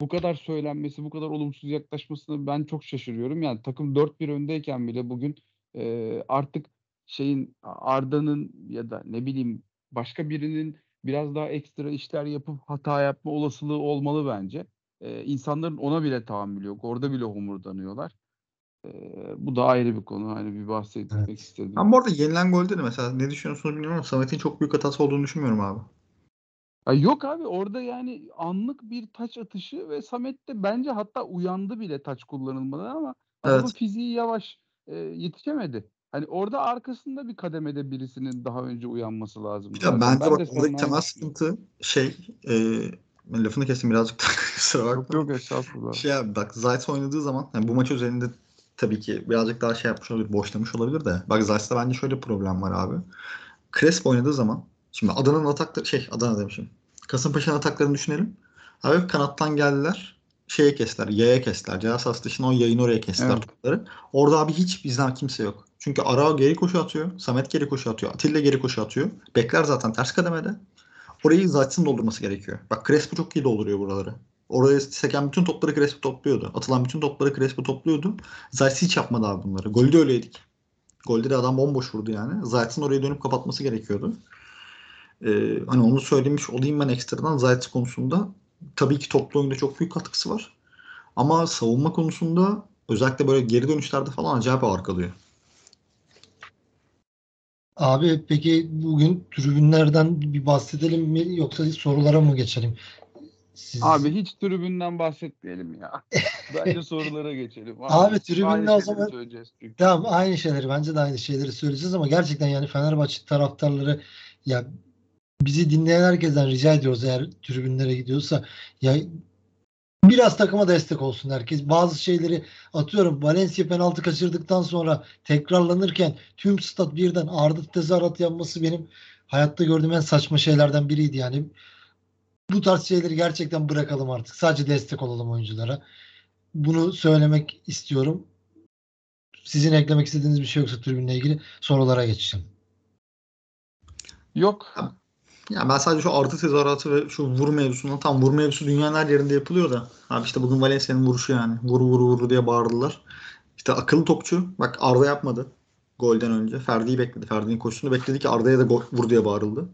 B: bu kadar söylenmesi, bu kadar olumsuz yaklaşmasını ben çok şaşırıyorum. Yani takım 4-1 öndeyken bile bugün e, artık şeyin Arda'nın ya da ne bileyim başka birinin biraz daha ekstra işler yapıp hata yapma olasılığı olmalı bence. E, insanların ona bile tahammülü yok. Orada bile homurdanıyorlar. E, bu da ayrı bir konu. Hani bir bahsetmek
A: Evet.
B: istedim.
C: Ben bu arada yenilen golde de mesela ne düşünüyorsunuz bilmiyorum ama Samet'in çok büyük hatası olduğunu düşünmüyorum abi.
B: Ya yok abi orada yani anlık bir taç atışı ve Samet de bence hatta uyandı bile taç kullanılmadan ama adamın
C: Evet.
B: fiziği yavaş e, yetişemedi. Hani orada arkasında bir kademede birisinin daha önce uyanması lazım.
C: Bir de bence
B: ben
C: bak oradaki temel sıkıntı şey e, ben lafını kestim birazcık da kusura bakma.
B: Yok yok estağfurullah.
C: Şey abi bak Zayt oynadığı zaman yani bu maç üzerinde tabii ki birazcık daha şey yapmış olabilir, boşlamış olabilir de. Bak Zayt'ta bence şöyle problem var abi. Crespo oynadığı zaman şimdi Adana'nın atakları şey Adana demişim. Kasımpaşa'nın ataklarını düşünelim. Abi kanattan geldiler. Şeye kestiler. Yaya kestiler. Ceza sahası dışına o yayını oraya kestiler
B: Evet.
C: topları. Orada abi hiç bizden kimse yok. Çünkü Arao geri koşu atıyor. Samet geri koşu atıyor. Atilla geri koşu atıyor. Bekler zaten ters kademede. Orayı Zayt'ın doldurması gerekiyor. Bak Crespo çok iyi dolduruyor buraları. Oraya seken bütün topları Crespo topluyordu. Atılan bütün topları Crespo topluyordu. Zayt hiç yapmadı abi bunları. Golde de öyleydik. Golde de adam bomboş vurdu yani. Zayt'ın orayı dönüp kapatması gerekiyordu. Ee, hani onu söylemiş olayım ben ekstradan Zayt konusunda. Tabii ki toplu oyunda çok büyük katkısı var. Ama savunma konusunda özellikle böyle geri dönüşlerde falan acayip ağır kalıyor.
A: Abi peki bugün tribünlerden bir bahsedelim mi yoksa sorulara mı geçelim? Siz...
B: Abi hiç tribünden bahsetmeyelim ya. Bence sorulara geçelim.
A: Abi tribünde
B: Aynı
A: o zaman-. Tamam aynı şeyleri bence de aynı şeyleri söyleyeceğiz ama gerçekten yani Fenerbahçe taraftarları ya bizi dinleyen herkesten rica ediyoruz eğer tribünlere gidiyorsa ya biraz takıma destek olsun herkes. Bazı şeyleri atıyorum Valencia penaltı kaçırdıktan sonra tekrarlanırken tüm stat birden Arda tezahürat yapması benim hayatta gördüğüm en saçma şeylerden biriydi yani. Bu tarz şeyleri gerçekten bırakalım artık. Sadece destek olalım oyunculara. Bunu söylemek istiyorum. Sizin eklemek istediğiniz bir şey yoksa tribünle ilgili sorulara geçeceğim.
B: Yok.
C: Ya ben sadece şu artı tezahüratı ve şu vur mevzusuna tam vur mevzusu dünyanın her yerinde yapılıyor da. Abi işte bugün Valencia'nın vuruşu yani. Vur vur vur diye bağırdılar. İşte akıllı topçu. Bak Arda yapmadı. Golden önce. Ferdi'yi bekledi. Ferdi'nin koşusunu bekledi ki Arda'ya da gol, vur diye bağırıldı.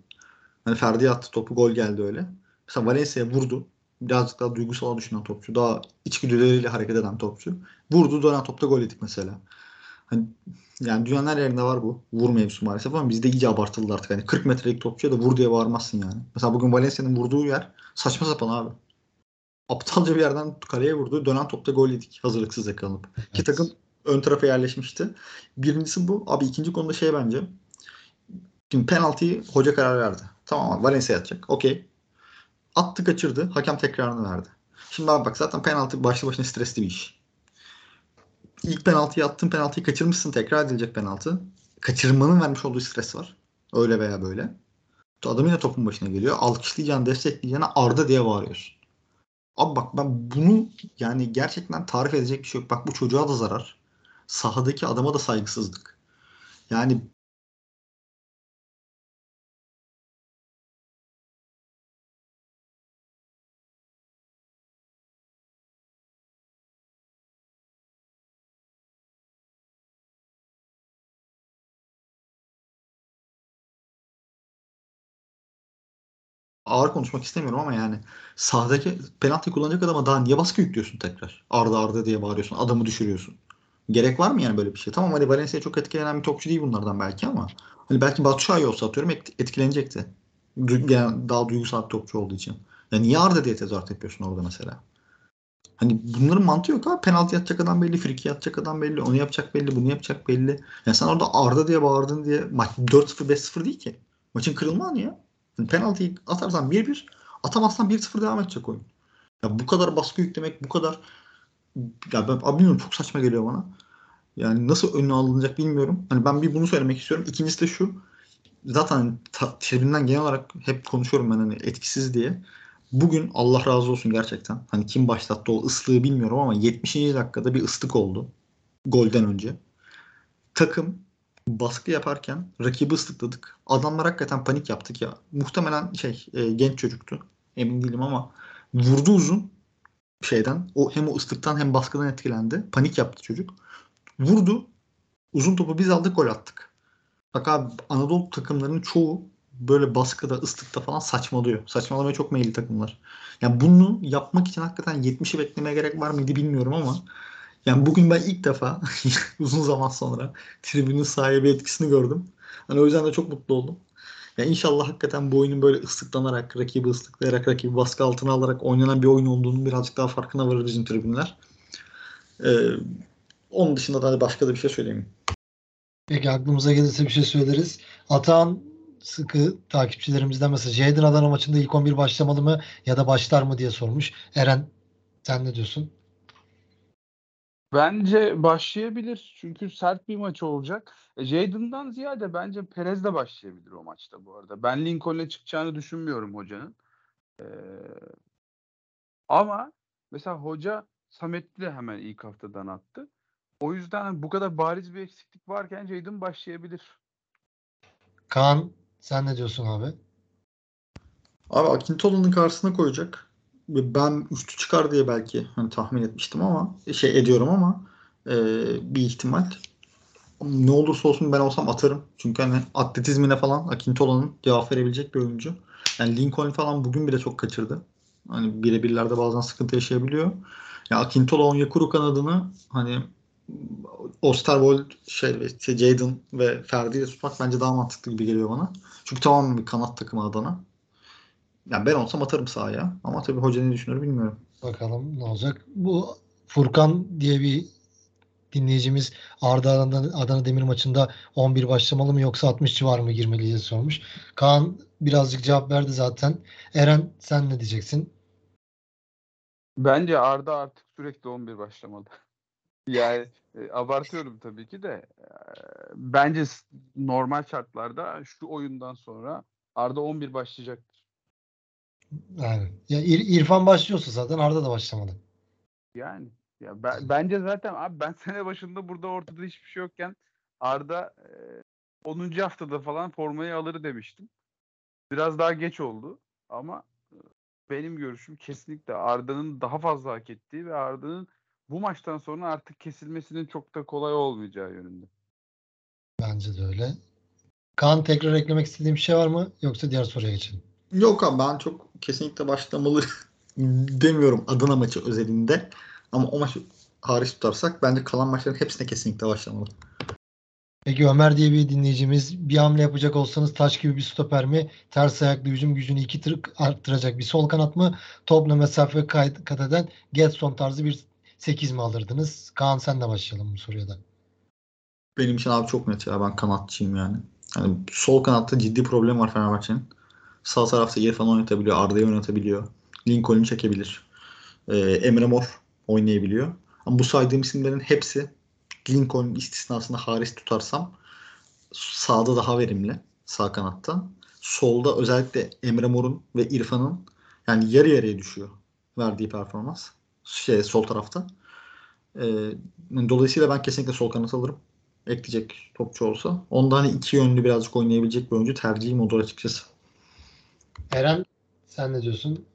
C: Hani Ferdi attı topu gol geldi öyle. Mesela Valencia'ya vurdu. Birazcık daha duygusal düşünen topçu. Daha içgüdüleriyle hareket eden topçu. Vurdu dönen topta gol yedik mesela. Hani yani dünyanın her yerinde var bu. Vur mevzusu maalesef ama bizde iyice abartıldı artık. Hani 40 metrelik topçuya da vur diye bağırmazsın yani. Mesela bugün Valencia'nın vurduğu yer saçma sapan abi. Aptalca bir yerden kaleye vurdu. Dönen topta gol yedik. Hazırlıksız yakalanıp.
A: Evet.
C: takım ön tarafa yerleşmişti. Birincisi bu. Abi ikinci konuda şey bence. Şimdi penaltıyı hoca karar verdi. Tamam Valencia atacak. Okey. Attı kaçırdı. Hakem tekrarını verdi. Şimdi abi bak zaten penaltı başlı başına stresli bir iş. İlk penaltıyı attın penaltıyı kaçırmışsın tekrar edilecek penaltı. Kaçırmanın vermiş olduğu stres var. Öyle veya böyle. Adam yine topun başına geliyor. Alkışlayacağını destekleyeceğine Arda diye bağırıyorsun. Abi bak ben bunu yani gerçekten tarif edecek bir şey yok. Bak bu çocuğa da zarar. Sahadaki adama da saygısızlık. Yani ağır konuşmak istemiyorum ama yani sahadaki penaltı kullanacak adama daha niye baskı yüklüyorsun tekrar? Arda Arda diye bağırıyorsun. Adamı düşürüyorsun. Gerek var mı yani böyle bir şey? Tamam hani Valencia çok etkilenen bir topçu değil bunlardan belki ama hani belki Batshuayi olsa atıyorum et- etkilenecekti. Yani daha duygusal bir topçu olduğu için. Ya niye Arda diye tezahürat yapıyorsun orada mesela? Hani bunların mantığı yok abi. Penaltı atacak adam belli, friki atacak adam belli, onu yapacak belli, bunu yapacak belli. Yani sen orada Arda diye bağırdın diye maç 4-0 5-0 değil ki. Maçın kırılma anı ya. Penaltıyı atarsan 1-1, atamazsan 1-0 devam edecek oyun. Ya bu kadar baskı yüklemek, bu kadar ya ben bilmiyorum çok saçma geliyor bana. Yani nasıl önüne alınacak bilmiyorum. Hani ben bir bunu söylemek istiyorum. İkincisi de şu. Zaten ta- tribünden genel olarak hep konuşuyorum ben hani etkisiz diye. Bugün Allah razı olsun gerçekten. Hani kim başlattı o ıslığı bilmiyorum ama 70. dakikada bir ıslık oldu. Golden önce. Takım baskı yaparken rakibi ıslıkladık. Adamlar hakikaten panik yaptık ya. Muhtemelen şey e, genç çocuktu. Emin değilim ama vurdu uzun şeyden. O hem o ıslıktan hem baskıdan etkilendi. Panik yaptı çocuk. Vurdu. Uzun topu biz aldık gol attık. Bak abi Anadolu takımlarının çoğu böyle baskıda, ıslıkta falan saçmalıyor. Saçmalamaya çok meyilli takımlar. Yani bunu yapmak için hakikaten 70'i beklemeye gerek var mıydı bilmiyorum ama yani bugün ben ilk defa uzun zaman sonra tribünün sahibi etkisini gördüm. Hani o yüzden de çok mutlu oldum. Yani inşallah hakikaten bu oyunun böyle ıslıklanarak, rakibi ıslıklayarak, rakibi baskı altına alarak oynanan bir oyun olduğunu birazcık daha farkına varır bizim tribünler. Ee, onun dışında da hani başka da bir şey söyleyeyim.
A: Peki aklımıza gelirse bir şey söyleriz. Atahan sıkı takipçilerimizden mesela Jadon Adana maçında ilk 11 başlamalı mı ya da başlar mı diye sormuş. Eren sen ne diyorsun?
B: Bence başlayabilir. Çünkü sert bir maç olacak. E, Jadon'dan ziyade bence Perez de başlayabilir o maçta bu arada. Ben Lincoln'le çıkacağını düşünmüyorum hocanın. Ee, ama mesela hoca Samet'i de hemen ilk haftadan attı. O yüzden bu kadar bariz bir eksiklik varken Jadon başlayabilir.
A: Kaan sen ne diyorsun abi?
C: Abi Akintola'nın karşısına koyacak. Ben üçlü çıkar diye belki hani tahmin etmiştim ama şey ediyorum ama e, bir ihtimal. Ne olursa olsun ben olsam atarım. Çünkü hani atletizmine falan Akintola'nın cevap verebilecek bir oyuncu. Yani Lincoln falan bugün bile çok kaçırdı. Hani birebirlerde bazen sıkıntı yaşayabiliyor. Ya Akintola Onyekuru kanadını hani Osterwold, şey, işte Jadon ve Ferdi'yle tutmak bence daha mantıklı gibi geliyor bana. Çünkü tamamen bir kanat takımı Adana. Yani ben olsam atarım sahaya. Ama tabii hoca ne düşünür bilmiyorum.
A: Bakalım ne olacak. Bu Furkan diye bir dinleyicimiz Arda Adana, Adana Demir maçında 11 başlamalı mı yoksa 60 civarı mı girmeli diye sormuş. Kaan birazcık cevap verdi zaten. Eren sen ne diyeceksin?
B: Bence Arda artık sürekli 11 başlamalı. yani e, abartıyorum tabii ki de. E, bence normal şartlarda şu oyundan sonra Arda 11 başlayacaktır.
A: Yani ya İr- İrfan başlıyorsa zaten Arda da başlamalı.
B: Yani ya ben, bence zaten abi ben sene başında burada ortada hiçbir şey yokken Arda e, 10. haftada falan formayı alır demiştim. Biraz daha geç oldu ama benim görüşüm kesinlikle Arda'nın daha fazla hak ettiği ve Arda'nın bu maçtan sonra artık kesilmesinin çok da kolay olmayacağı yönünde.
A: Bence de öyle. Kaan tekrar eklemek istediğim bir şey var mı? Yoksa diğer soruya geçelim.
C: Yok abi ben çok kesinlikle başlamalı demiyorum Adana maçı özelinde. Ama o maçı hariç tutarsak bence kalan maçların hepsine kesinlikle başlamalı.
A: Peki Ömer diye bir dinleyicimiz bir hamle yapacak olsanız taş gibi bir stoper mi? Ters ayaklı hücum gücünü iki tır arttıracak bir sol kanat mı? Topla mesafe kay- kat eden Getson tarzı bir 8 mi alırdınız? Kaan sen de başlayalım bu soruya da.
C: Benim için abi çok net ya. Ben kanatçıyım yani. Hani sol kanatta ciddi problem var Fenerbahçe'nin. Sağ tarafta İrfan oynatabiliyor. Arda'yı oynatabiliyor. Lincoln'u çekebilir. Ee, Emre Mor oynayabiliyor. Ama bu saydığım isimlerin hepsi Lincoln istisnasını hariç tutarsam sağda daha verimli. Sağ kanatta. Solda özellikle Emre Mor'un ve İrfan'ın yani yarı yarıya düşüyor verdiği performans. Şey sol tarafta. Ee, dolayısıyla ben kesinlikle sol kanat alırım ekleyecek topçu olsa. Onda hani iki yönlü birazcık oynayabilecek bir oyuncu tercihim olur açıkçası.
A: Eren sen ne diyorsun?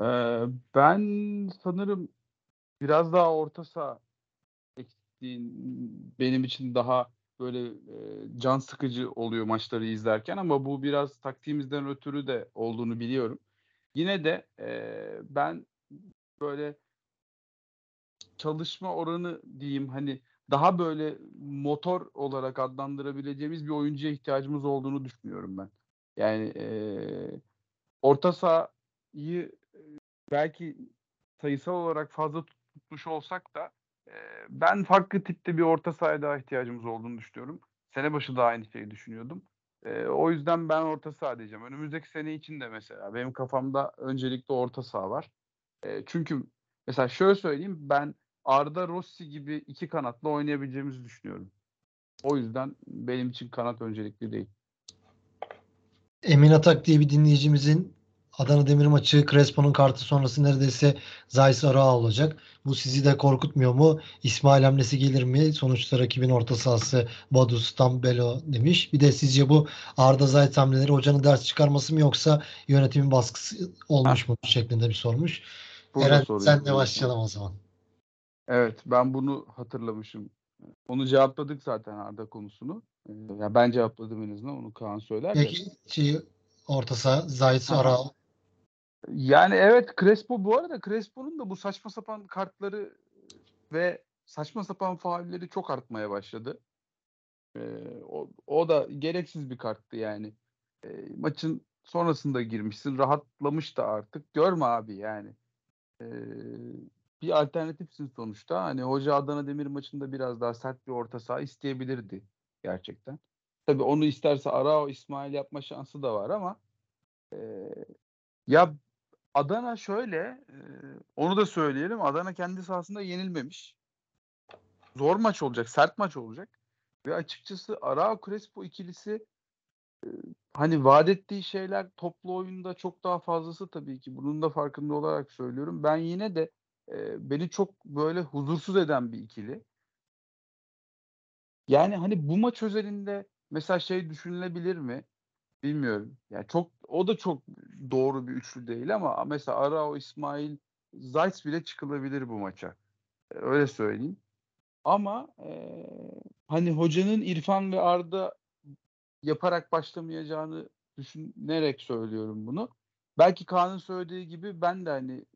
B: Ee, ben sanırım biraz daha orta saha eksikliğin benim için daha böyle e, can sıkıcı oluyor maçları izlerken ama bu biraz taktiğimizden ötürü de olduğunu biliyorum. Yine de e, ben böyle çalışma oranı diyeyim hani daha böyle motor olarak adlandırabileceğimiz bir oyuncuya ihtiyacımız olduğunu düşünüyorum ben. Yani e, orta sahayı belki sayısal olarak fazla tutmuş olsak da e, ben farklı tipte bir orta sahaya daha ihtiyacımız olduğunu düşünüyorum. Sene başı da aynı şeyi düşünüyordum. E, o yüzden ben orta saha diyeceğim. Önümüzdeki sene için de mesela benim kafamda öncelikle orta saha var. E, çünkü mesela şöyle söyleyeyim ben Arda Rossi gibi iki kanatla oynayabileceğimizi düşünüyorum. O yüzden benim için kanat öncelikli değil.
A: Emin Atak diye bir dinleyicimizin Adana Demir maçı Crespo'nun kartı sonrası neredeyse Zayis Arağa olacak. Bu sizi de korkutmuyor mu? İsmail hamlesi gelir mi? Sonuçta rakibin orta sahası Badu Stambelo demiş. Bir de sizce bu Arda Zayis hamleleri hocanın ders çıkarması mı yoksa yönetimin baskısı olmuş mu şeklinde bir sormuş.
B: Burada
A: Eren senle başlayalım o zaman.
B: Evet ben bunu hatırlamışım. Onu cevapladık zaten Arda konusunu. Ee, ya ben cevapladım en azından onu Kaan söyler.
A: Peki şey, orta saha
B: Aha.
A: Arağa
B: Yani evet Crespo bu arada Crespo'nun da bu saçma sapan kartları ve saçma sapan faulleri çok artmaya başladı. Ee, o, o da gereksiz bir karttı yani. Ee, maçın sonrasında girmişsin. Rahatlamış da artık. Görme abi yani. Ee, bir alternatifsin sonuçta. Hani Hoca Adana Demir maçında biraz daha sert bir orta saha isteyebilirdi gerçekten. Tabii onu isterse Arao İsmail yapma şansı da var ama e, ya Adana şöyle e, onu da söyleyelim. Adana kendi sahasında yenilmemiş. Zor maç olacak, sert maç olacak. Ve açıkçası Arao Crespo ikilisi e, hani vaat ettiği şeyler toplu oyunda çok daha fazlası tabii ki. Bunun da farkında olarak söylüyorum. Ben yine de e, beni çok böyle huzursuz eden bir ikili. Yani hani bu maç özelinde mesela şey düşünülebilir mi? Bilmiyorum. Yani çok o da çok doğru bir üçlü değil ama mesela Arao, İsmail, Zayt bile çıkılabilir bu maça. E, Öyle söyleyeyim. Ama e, hani hocanın İrfan ve Arda yaparak başlamayacağını düşünerek söylüyorum bunu. Belki Kaan'ın söylediği gibi ben de hani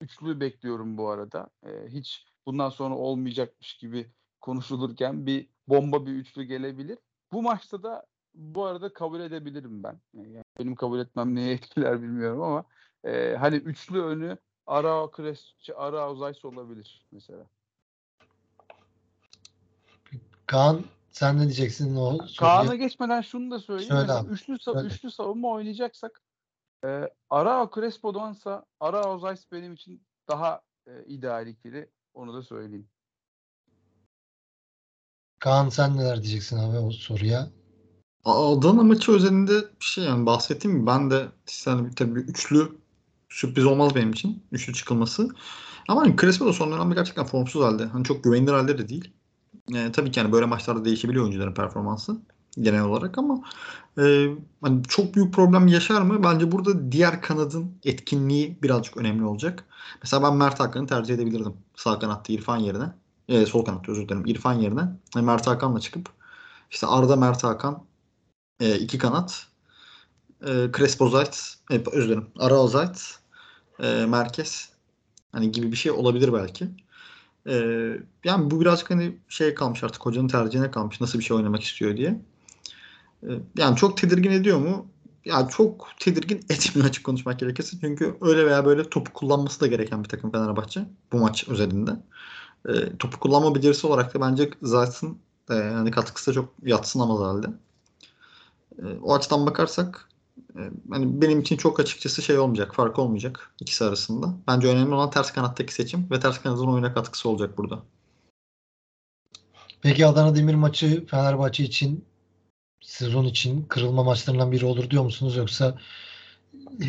B: üçlü bekliyorum bu arada. E, hiç bundan sonra olmayacakmış gibi konuşulurken bir bomba bir üçlü gelebilir. Bu maçta da bu arada kabul edebilirim ben. Yani benim kabul etmem neye etkiler bilmiyorum ama e, hani üçlü önü Arao Kresçi, Arao Zayt olabilir mesela.
A: Kaan sen ne diyeceksin o?
B: Kaan'a geçmeden şunu da söyleyeyim.
A: Söyle
B: Mesela üçlü,
A: söyle.
B: üçlü savunma oynayacaksak e, Arao Crespo'dansa Arao Zayt benim için daha e, ideal ikili. Onu da söyleyeyim.
A: Kaan sen neler diyeceksin abi o soruya?
C: Adana maçı özelinde bir şey yani bahsettiğim gibi ben de yani tabii bir üçlü sürpriz olmaz benim için. Üçlü çıkılması. Ama hani Crespo da son dönemde gerçekten formsuz halde. Hani çok güvenilir halde de değil. Yani tabii ki hani böyle maçlarda değişebiliyor oyuncuların performansı genel olarak ama e, hani çok büyük problem yaşar mı? Bence burada diğer kanadın etkinliği birazcık önemli olacak. Mesela ben Mert Hakan'ı tercih edebilirdim. Sağ kanatta İrfan yerine. E, sol kanatta özür dilerim. İrfan yerine. Yani Mert Hakan'la çıkıp işte Arda Mert Hakan e, iki kanat. E, Crespo Zayt, e, özür dilerim. Arao Zayt, e, merkez. Hani gibi bir şey olabilir belki. E, yani bu birazcık hani şey kalmış artık hocanın tercihine kalmış. Nasıl bir şey oynamak istiyor diye. E, yani çok tedirgin ediyor mu? Yani çok tedirgin etmiyor açık konuşmak gerekirse. Çünkü öyle veya böyle topu kullanması da gereken bir takım Fenerbahçe. Bu maç özelinde. E, topu kullanma becerisi olarak da bence Zayt'ın e, hani katkısı çok yatsınamaz halde. E, o açıdan bakarsak e, hani benim için çok açıkçası şey olmayacak, fark olmayacak ikisi arasında. Bence önemli olan ters kanattaki seçim ve ters kanadın oyuna katkısı olacak burada.
A: Peki Adana Demir maçı Fenerbahçe için sezon için kırılma maçlarından biri olur diyor musunuz yoksa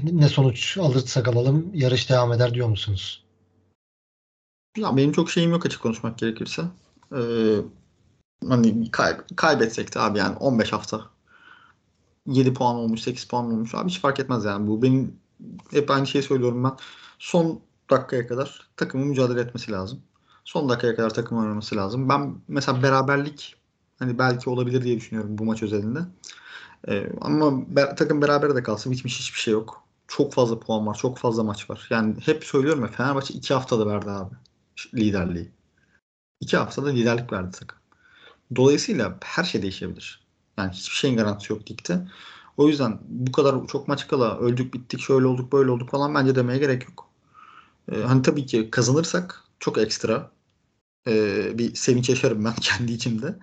A: ne sonuç alırsak alalım yarış devam eder diyor musunuz?
C: Ya benim çok şeyim yok açık konuşmak gerekirse. Ee, hani kay- kaybetsek de abi yani 15 hafta 7 puan olmuş, 8 puan olmuş. Abi hiç fark etmez yani. Bu benim hep aynı şeyi söylüyorum ben. Son dakikaya kadar takımın mücadele etmesi lazım. Son dakikaya kadar takım oynaması lazım. Ben mesela beraberlik hani belki olabilir diye düşünüyorum bu maç özelinde. Ee, ama be- takım beraber de kalsın bitmiş hiçbir şey yok. Çok fazla puan var, çok fazla maç var. Yani hep söylüyorum ya Fenerbahçe 2 haftada verdi abi liderliği. 2 haftada liderlik verdi takım. Dolayısıyla her şey değişebilir. Yani hiçbir şeyin garantisi yok ligde. O yüzden bu kadar çok maç kala öldük bittik şöyle olduk böyle olduk falan bence demeye gerek yok. Ee, hani tabii ki kazanırsak çok ekstra ee, bir sevinç yaşarım ben kendi içimde.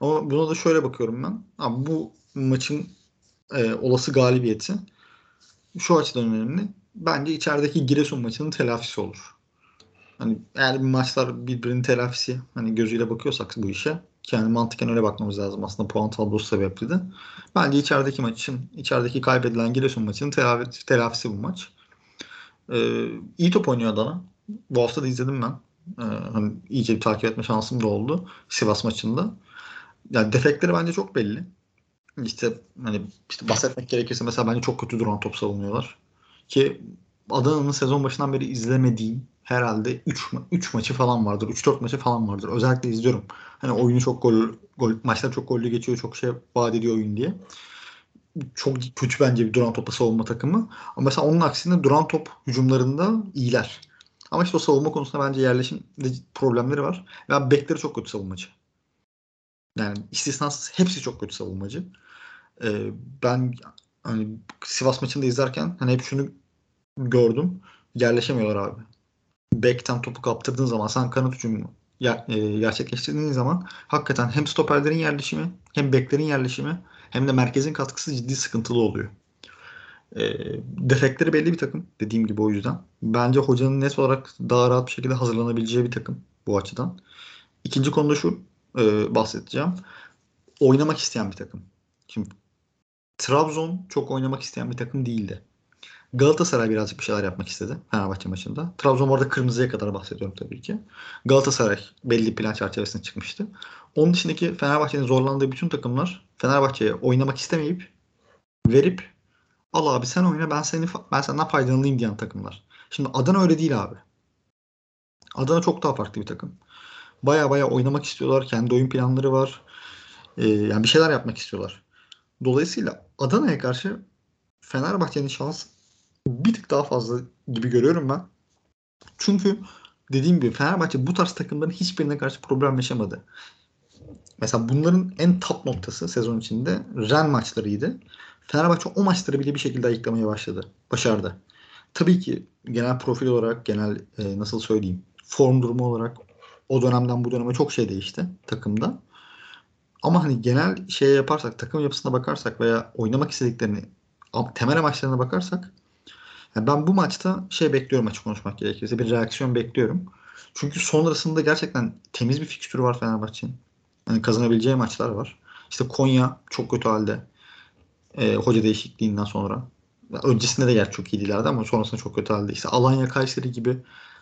C: Ama buna da şöyle bakıyorum ben. Abi bu maçın e, olası galibiyeti şu açıdan önemli. Bence içerideki Giresun maçının telafisi olur. Hani eğer bir maçlar birbirinin telafisi hani gözüyle bakıyorsak bu işe Yani mantıken öyle bakmamız lazım aslında puan tablosu sebepli de. Bence içerideki maçın, içerideki kaybedilen Giresun maçının telafi, telafisi bu maç. Ee, iyi top oynuyor Adana. Bu hafta da izledim ben. Ee, hani iyice bir takip etme şansım da oldu Sivas maçında. Yani defekleri bence çok belli. İşte hani işte bahsetmek gerekirse mesela bence çok kötü duran top savunuyorlar. Ki Adana'nın sezon başından beri izlemediğim herhalde 3 3 maçı falan vardır. 3-4 maçı falan vardır. Özellikle izliyorum. Hani oyunu çok gol, gol maçlar çok gollü geçiyor. Çok şey vaat ediyor oyun diye. Çok kötü bence bir duran topla savunma takımı. Ama mesela onun aksine duran top hücumlarında iyiler. Ama işte o savunma konusunda bence yerleşimde problemleri var. Ve bekleri çok kötü savunmacı. Yani istisnasız hepsi çok kötü savunmacı. Ee, ben hani Sivas maçında izlerken hani hep şunu gördüm. Yerleşemiyorlar abi. Bekten topu kaptırdığın zaman sen kanat hücumu e, gerçekleştirdiğin zaman hakikaten hem stoperlerin yerleşimi hem beklerin yerleşimi hem de merkezin katkısı ciddi sıkıntılı oluyor. E, defekleri belli bir takım dediğim gibi o yüzden. Bence hocanın net olarak daha rahat bir şekilde hazırlanabileceği bir takım bu açıdan. İkinci konuda şu e, bahsedeceğim. Oynamak isteyen bir takım. Şimdi Trabzon çok oynamak isteyen bir takım değildi. Galatasaray birazcık bir şeyler yapmak istedi Fenerbahçe maçında. Trabzon orada kırmızıya kadar bahsediyorum tabii ki. Galatasaray belli plan çerçevesinde çıkmıştı. Onun dışındaki Fenerbahçe'nin zorlandığı bütün takımlar Fenerbahçe'ye oynamak istemeyip verip al abi sen oyna ben seni ben senden faydalanayım diyen takımlar. Şimdi Adana öyle değil abi. Adana çok daha farklı bir takım. Baya baya oynamak istiyorlar. Kendi oyun planları var. Ee, yani bir şeyler yapmak istiyorlar. Dolayısıyla Adana'ya karşı Fenerbahçe'nin şans bir tık daha fazla gibi görüyorum ben. Çünkü dediğim gibi Fenerbahçe bu tarz takımların hiçbirine karşı problem yaşamadı. Mesela bunların en top noktası sezon içinde Ren maçlarıydı. Fenerbahçe o maçları bile bir şekilde ayıklamaya başladı. Başardı. Tabii ki genel profil olarak, genel e, nasıl söyleyeyim, form durumu olarak o dönemden bu döneme çok şey değişti takımda. Ama hani genel şeye yaparsak, takım yapısına bakarsak veya oynamak istediklerini, temel amaçlarına bakarsak yani ben bu maçta şey bekliyorum açık konuşmak gerekirse. Bir reaksiyon bekliyorum. Çünkü sonrasında gerçekten temiz bir fikstürü var Fenerbahçe'nin. Yani kazanabileceği maçlar var. İşte Konya çok kötü halde. E, hoca değişikliğinden sonra. Öncesinde de yer çok iyiydilerdi ama sonrasında çok kötü halde. İşte Alanya Kayseri gibi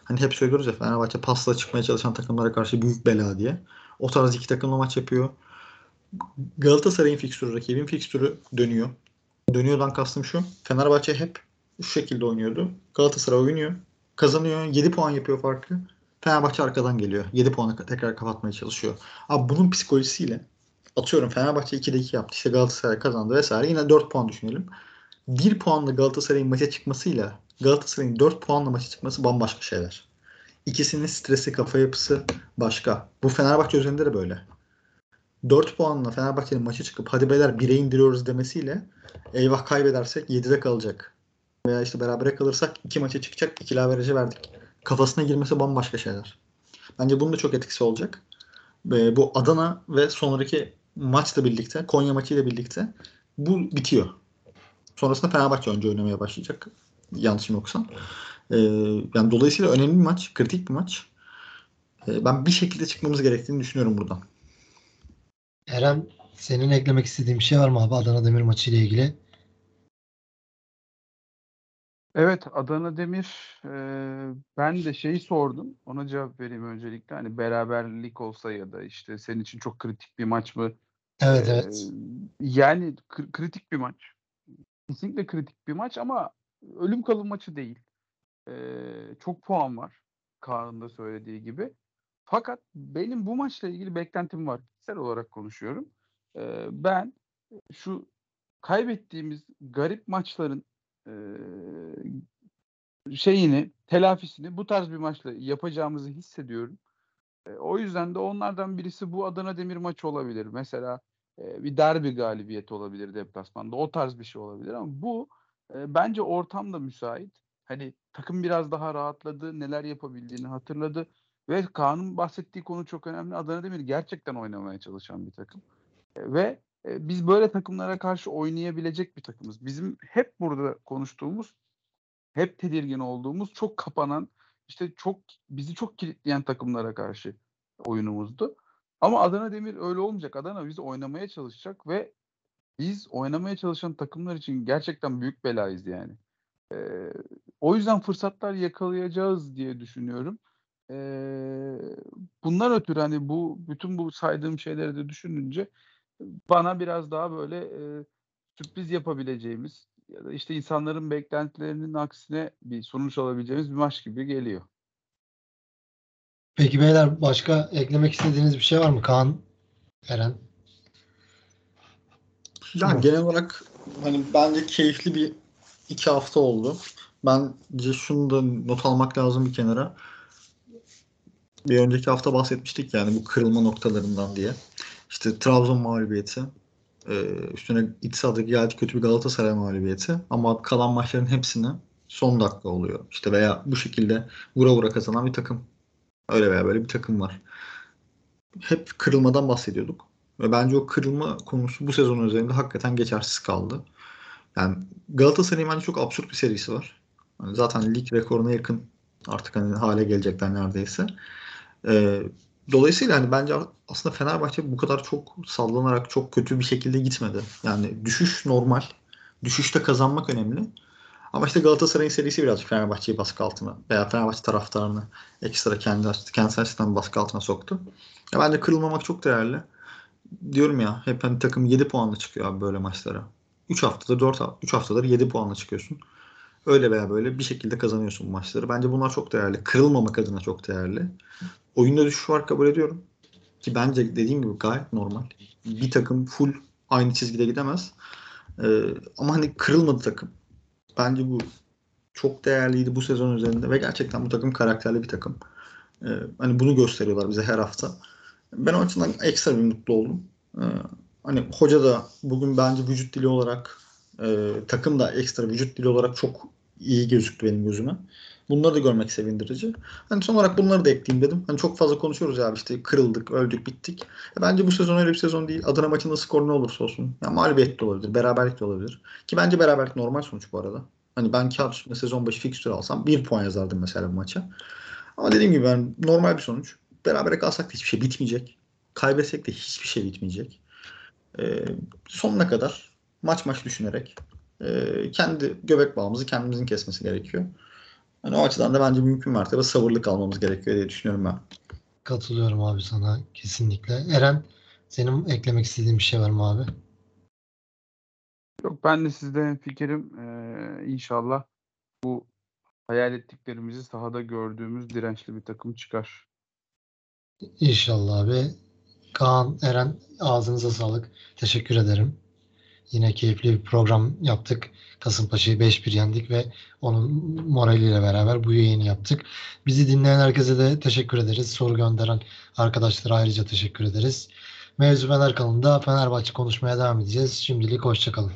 C: hani hep söylüyoruz ya Fenerbahçe pasla çıkmaya çalışan takımlara karşı büyük bela diye. O tarz iki takımla maç yapıyor. Galatasaray'ın fikstürü, rakibin fikstürü dönüyor. Dönüyordan kastım şu. Fenerbahçe hep şu şekilde oynuyordu. Galatasaray oynuyor. Kazanıyor. 7 puan yapıyor farkı. Fenerbahçe arkadan geliyor. 7 puanı tekrar kapatmaya çalışıyor. Abi bunun psikolojisiyle atıyorum Fenerbahçe 2'de 2 yaptı. İşte Galatasaray kazandı vesaire. Yine 4 puan düşünelim. 1 puanla Galatasaray'ın maça çıkmasıyla Galatasaray'ın 4 puanla maça çıkması bambaşka şeyler. İkisinin stresi, kafa yapısı başka. Bu Fenerbahçe üzerinde de böyle. 4 puanla Fenerbahçe'nin maça çıkıp hadi beyler 1'e indiriyoruz demesiyle eyvah kaybedersek 7'de kalacak veya işte berabere kalırsak iki maça çıkacak. İkili averajı verdik. Kafasına girmesi bambaşka şeyler. Bence bunun da çok etkisi olacak. Ve bu Adana ve sonraki maçla birlikte, Konya maçıyla birlikte bu bitiyor. Sonrasında Fenerbahçe önce oynamaya başlayacak. Yanlışım yoksa. Ee, yani dolayısıyla önemli bir maç, kritik bir maç. Ee, ben bir şekilde çıkmamız gerektiğini düşünüyorum buradan.
A: Eren senin eklemek istediğin bir şey var mı abi Adana Demir maçı ile ilgili?
B: Evet Adana Demir eee, ben de şeyi sordum. Ona cevap vereyim öncelikle. Hani beraberlik olsa ya da işte senin için çok kritik bir maç mı?
A: Evet
B: Eee,
A: evet.
B: yani kri- kritik bir maç. Kesinlikle kritik bir maç ama ölüm kalım maçı değil. Eee, çok puan var. Kaan'ın da söylediği gibi. Fakat benim bu maçla ilgili beklentim var. Kişisel olarak konuşuyorum. Eee, ben şu kaybettiğimiz garip maçların eee, şeyini, telafisini bu tarz bir maçla yapacağımızı hissediyorum. E, o yüzden de onlardan birisi bu Adana Demir maçı olabilir. Mesela e, bir derbi galibiyeti olabilir deplasmanda. O tarz bir şey olabilir ama bu e, bence ortam da müsait. Hani takım biraz daha rahatladı, neler yapabildiğini hatırladı ve Kaan'ın bahsettiği konu çok önemli. Adana Demir gerçekten oynamaya çalışan bir takım. E, ve biz böyle takımlara karşı oynayabilecek bir takımız. Bizim hep burada konuştuğumuz, hep tedirgin olduğumuz, çok kapanan, işte çok bizi çok kilitleyen takımlara karşı oyunumuzdu. Ama Adana Demir öyle olmayacak. Adana bizi oynamaya çalışacak ve biz oynamaya çalışan takımlar için gerçekten büyük belayız yani. Ee, o yüzden fırsatlar yakalayacağız diye düşünüyorum. Ee, bundan ötürü hani bu bütün bu saydığım şeyleri de düşününce bana biraz daha böyle e, sürpriz yapabileceğimiz ya da işte insanların beklentilerinin aksine bir sonuç alabileceğimiz bir maç gibi geliyor.
A: Peki beyler başka eklemek istediğiniz bir şey var mı? Kaan, Eren.
C: Yani genel olarak hani bence keyifli bir iki hafta oldu. Bence şunu da not almak lazım bir kenara. Bir önceki hafta bahsetmiştik yani bu kırılma noktalarından diye. İşte Trabzon mağlubiyeti, e, üstüne iç sahada geldi kötü bir Galatasaray mağlubiyeti ama kalan maçların hepsini son dakika oluyor. İşte veya bu şekilde vura vura kazanan bir takım. Öyle veya böyle bir takım var. Hep kırılmadan bahsediyorduk. Ve bence o kırılma konusu bu sezon üzerinde hakikaten geçersiz kaldı. Yani Galatasaray'ın bence çok absürt bir serisi var. Yani zaten lig rekoruna yakın artık hani hale gelecekler neredeyse. Ee, dolayısıyla hani bence aslında Fenerbahçe bu kadar çok sallanarak çok kötü bir şekilde gitmedi. Yani düşüş normal. Düşüşte kazanmak önemli. Ama işte Galatasaray'ın serisi birazcık Fenerbahçe'yi baskı altına veya Fenerbahçe taraftarını ekstra kendi kentsel sistemi baskı altına soktu. Ya bence kırılmamak çok değerli. Diyorum ya hep hani takım 7 puanla çıkıyor abi böyle maçlara. 3 haftada 4 3 haftadır 7 puanla çıkıyorsun. Öyle veya böyle bir şekilde kazanıyorsun bu maçları. Bence bunlar çok değerli. Kırılmamak adına çok değerli. Oyunda düşüş var kabul ediyorum. Ki bence dediğim gibi gayet normal. Bir takım full aynı çizgide gidemez. Ee, ama hani kırılmadı takım. Bence bu çok değerliydi bu sezon üzerinde ve gerçekten bu takım karakterli bir takım. Ee, hani bunu gösteriyorlar bize her hafta. Ben o açıdan ekstra bir mutlu oldum. Ee, hani hoca da bugün bence vücut dili olarak e, takım da ekstra vücut dili olarak çok iyi gözüktü benim gözüme. Bunları da görmek sevindirici. Hani son olarak bunları da ekleyeyim dedim. Hani çok fazla konuşuyoruz ya işte kırıldık, öldük, bittik. E bence bu sezon öyle bir sezon değil. Adana maçında skor ne olursa olsun. Yani mağlubiyet de olabilir, beraberlik de olabilir. Ki bence beraberlik normal sonuç bu arada. Hani ben kağıt üstünde sezon başı fikstür alsam bir puan yazardım mesela bu maça. Ama dediğim gibi ben normal bir sonuç. Berabere kalsak da hiçbir şey bitmeyecek. Kaybetsek de hiçbir şey bitmeyecek. Ee, sonuna kadar maç maç düşünerek e, kendi göbek bağımızı kendimizin kesmesi gerekiyor. Yani o açıdan da bence mümkün mertebe sabırlı kalmamız gerekiyor diye düşünüyorum ben.
A: Katılıyorum abi sana kesinlikle. Eren senin eklemek istediğin bir şey var mı abi?
B: Yok ben de sizden fikrim ee, inşallah bu hayal ettiklerimizi sahada gördüğümüz dirençli bir takım çıkar.
A: İnşallah abi. Kaan, Eren ağzınıza sağlık. Teşekkür ederim. Yine keyifli bir program yaptık. Kasımpaşa'yı 5-1 yendik ve onun moraliyle beraber bu yayını yaptık. Bizi dinleyen herkese de teşekkür ederiz. Soru gönderen arkadaşlara ayrıca teşekkür ederiz. Mevzu Fener kanalında Fenerbahçe konuşmaya devam edeceğiz. Şimdilik hoşçakalın.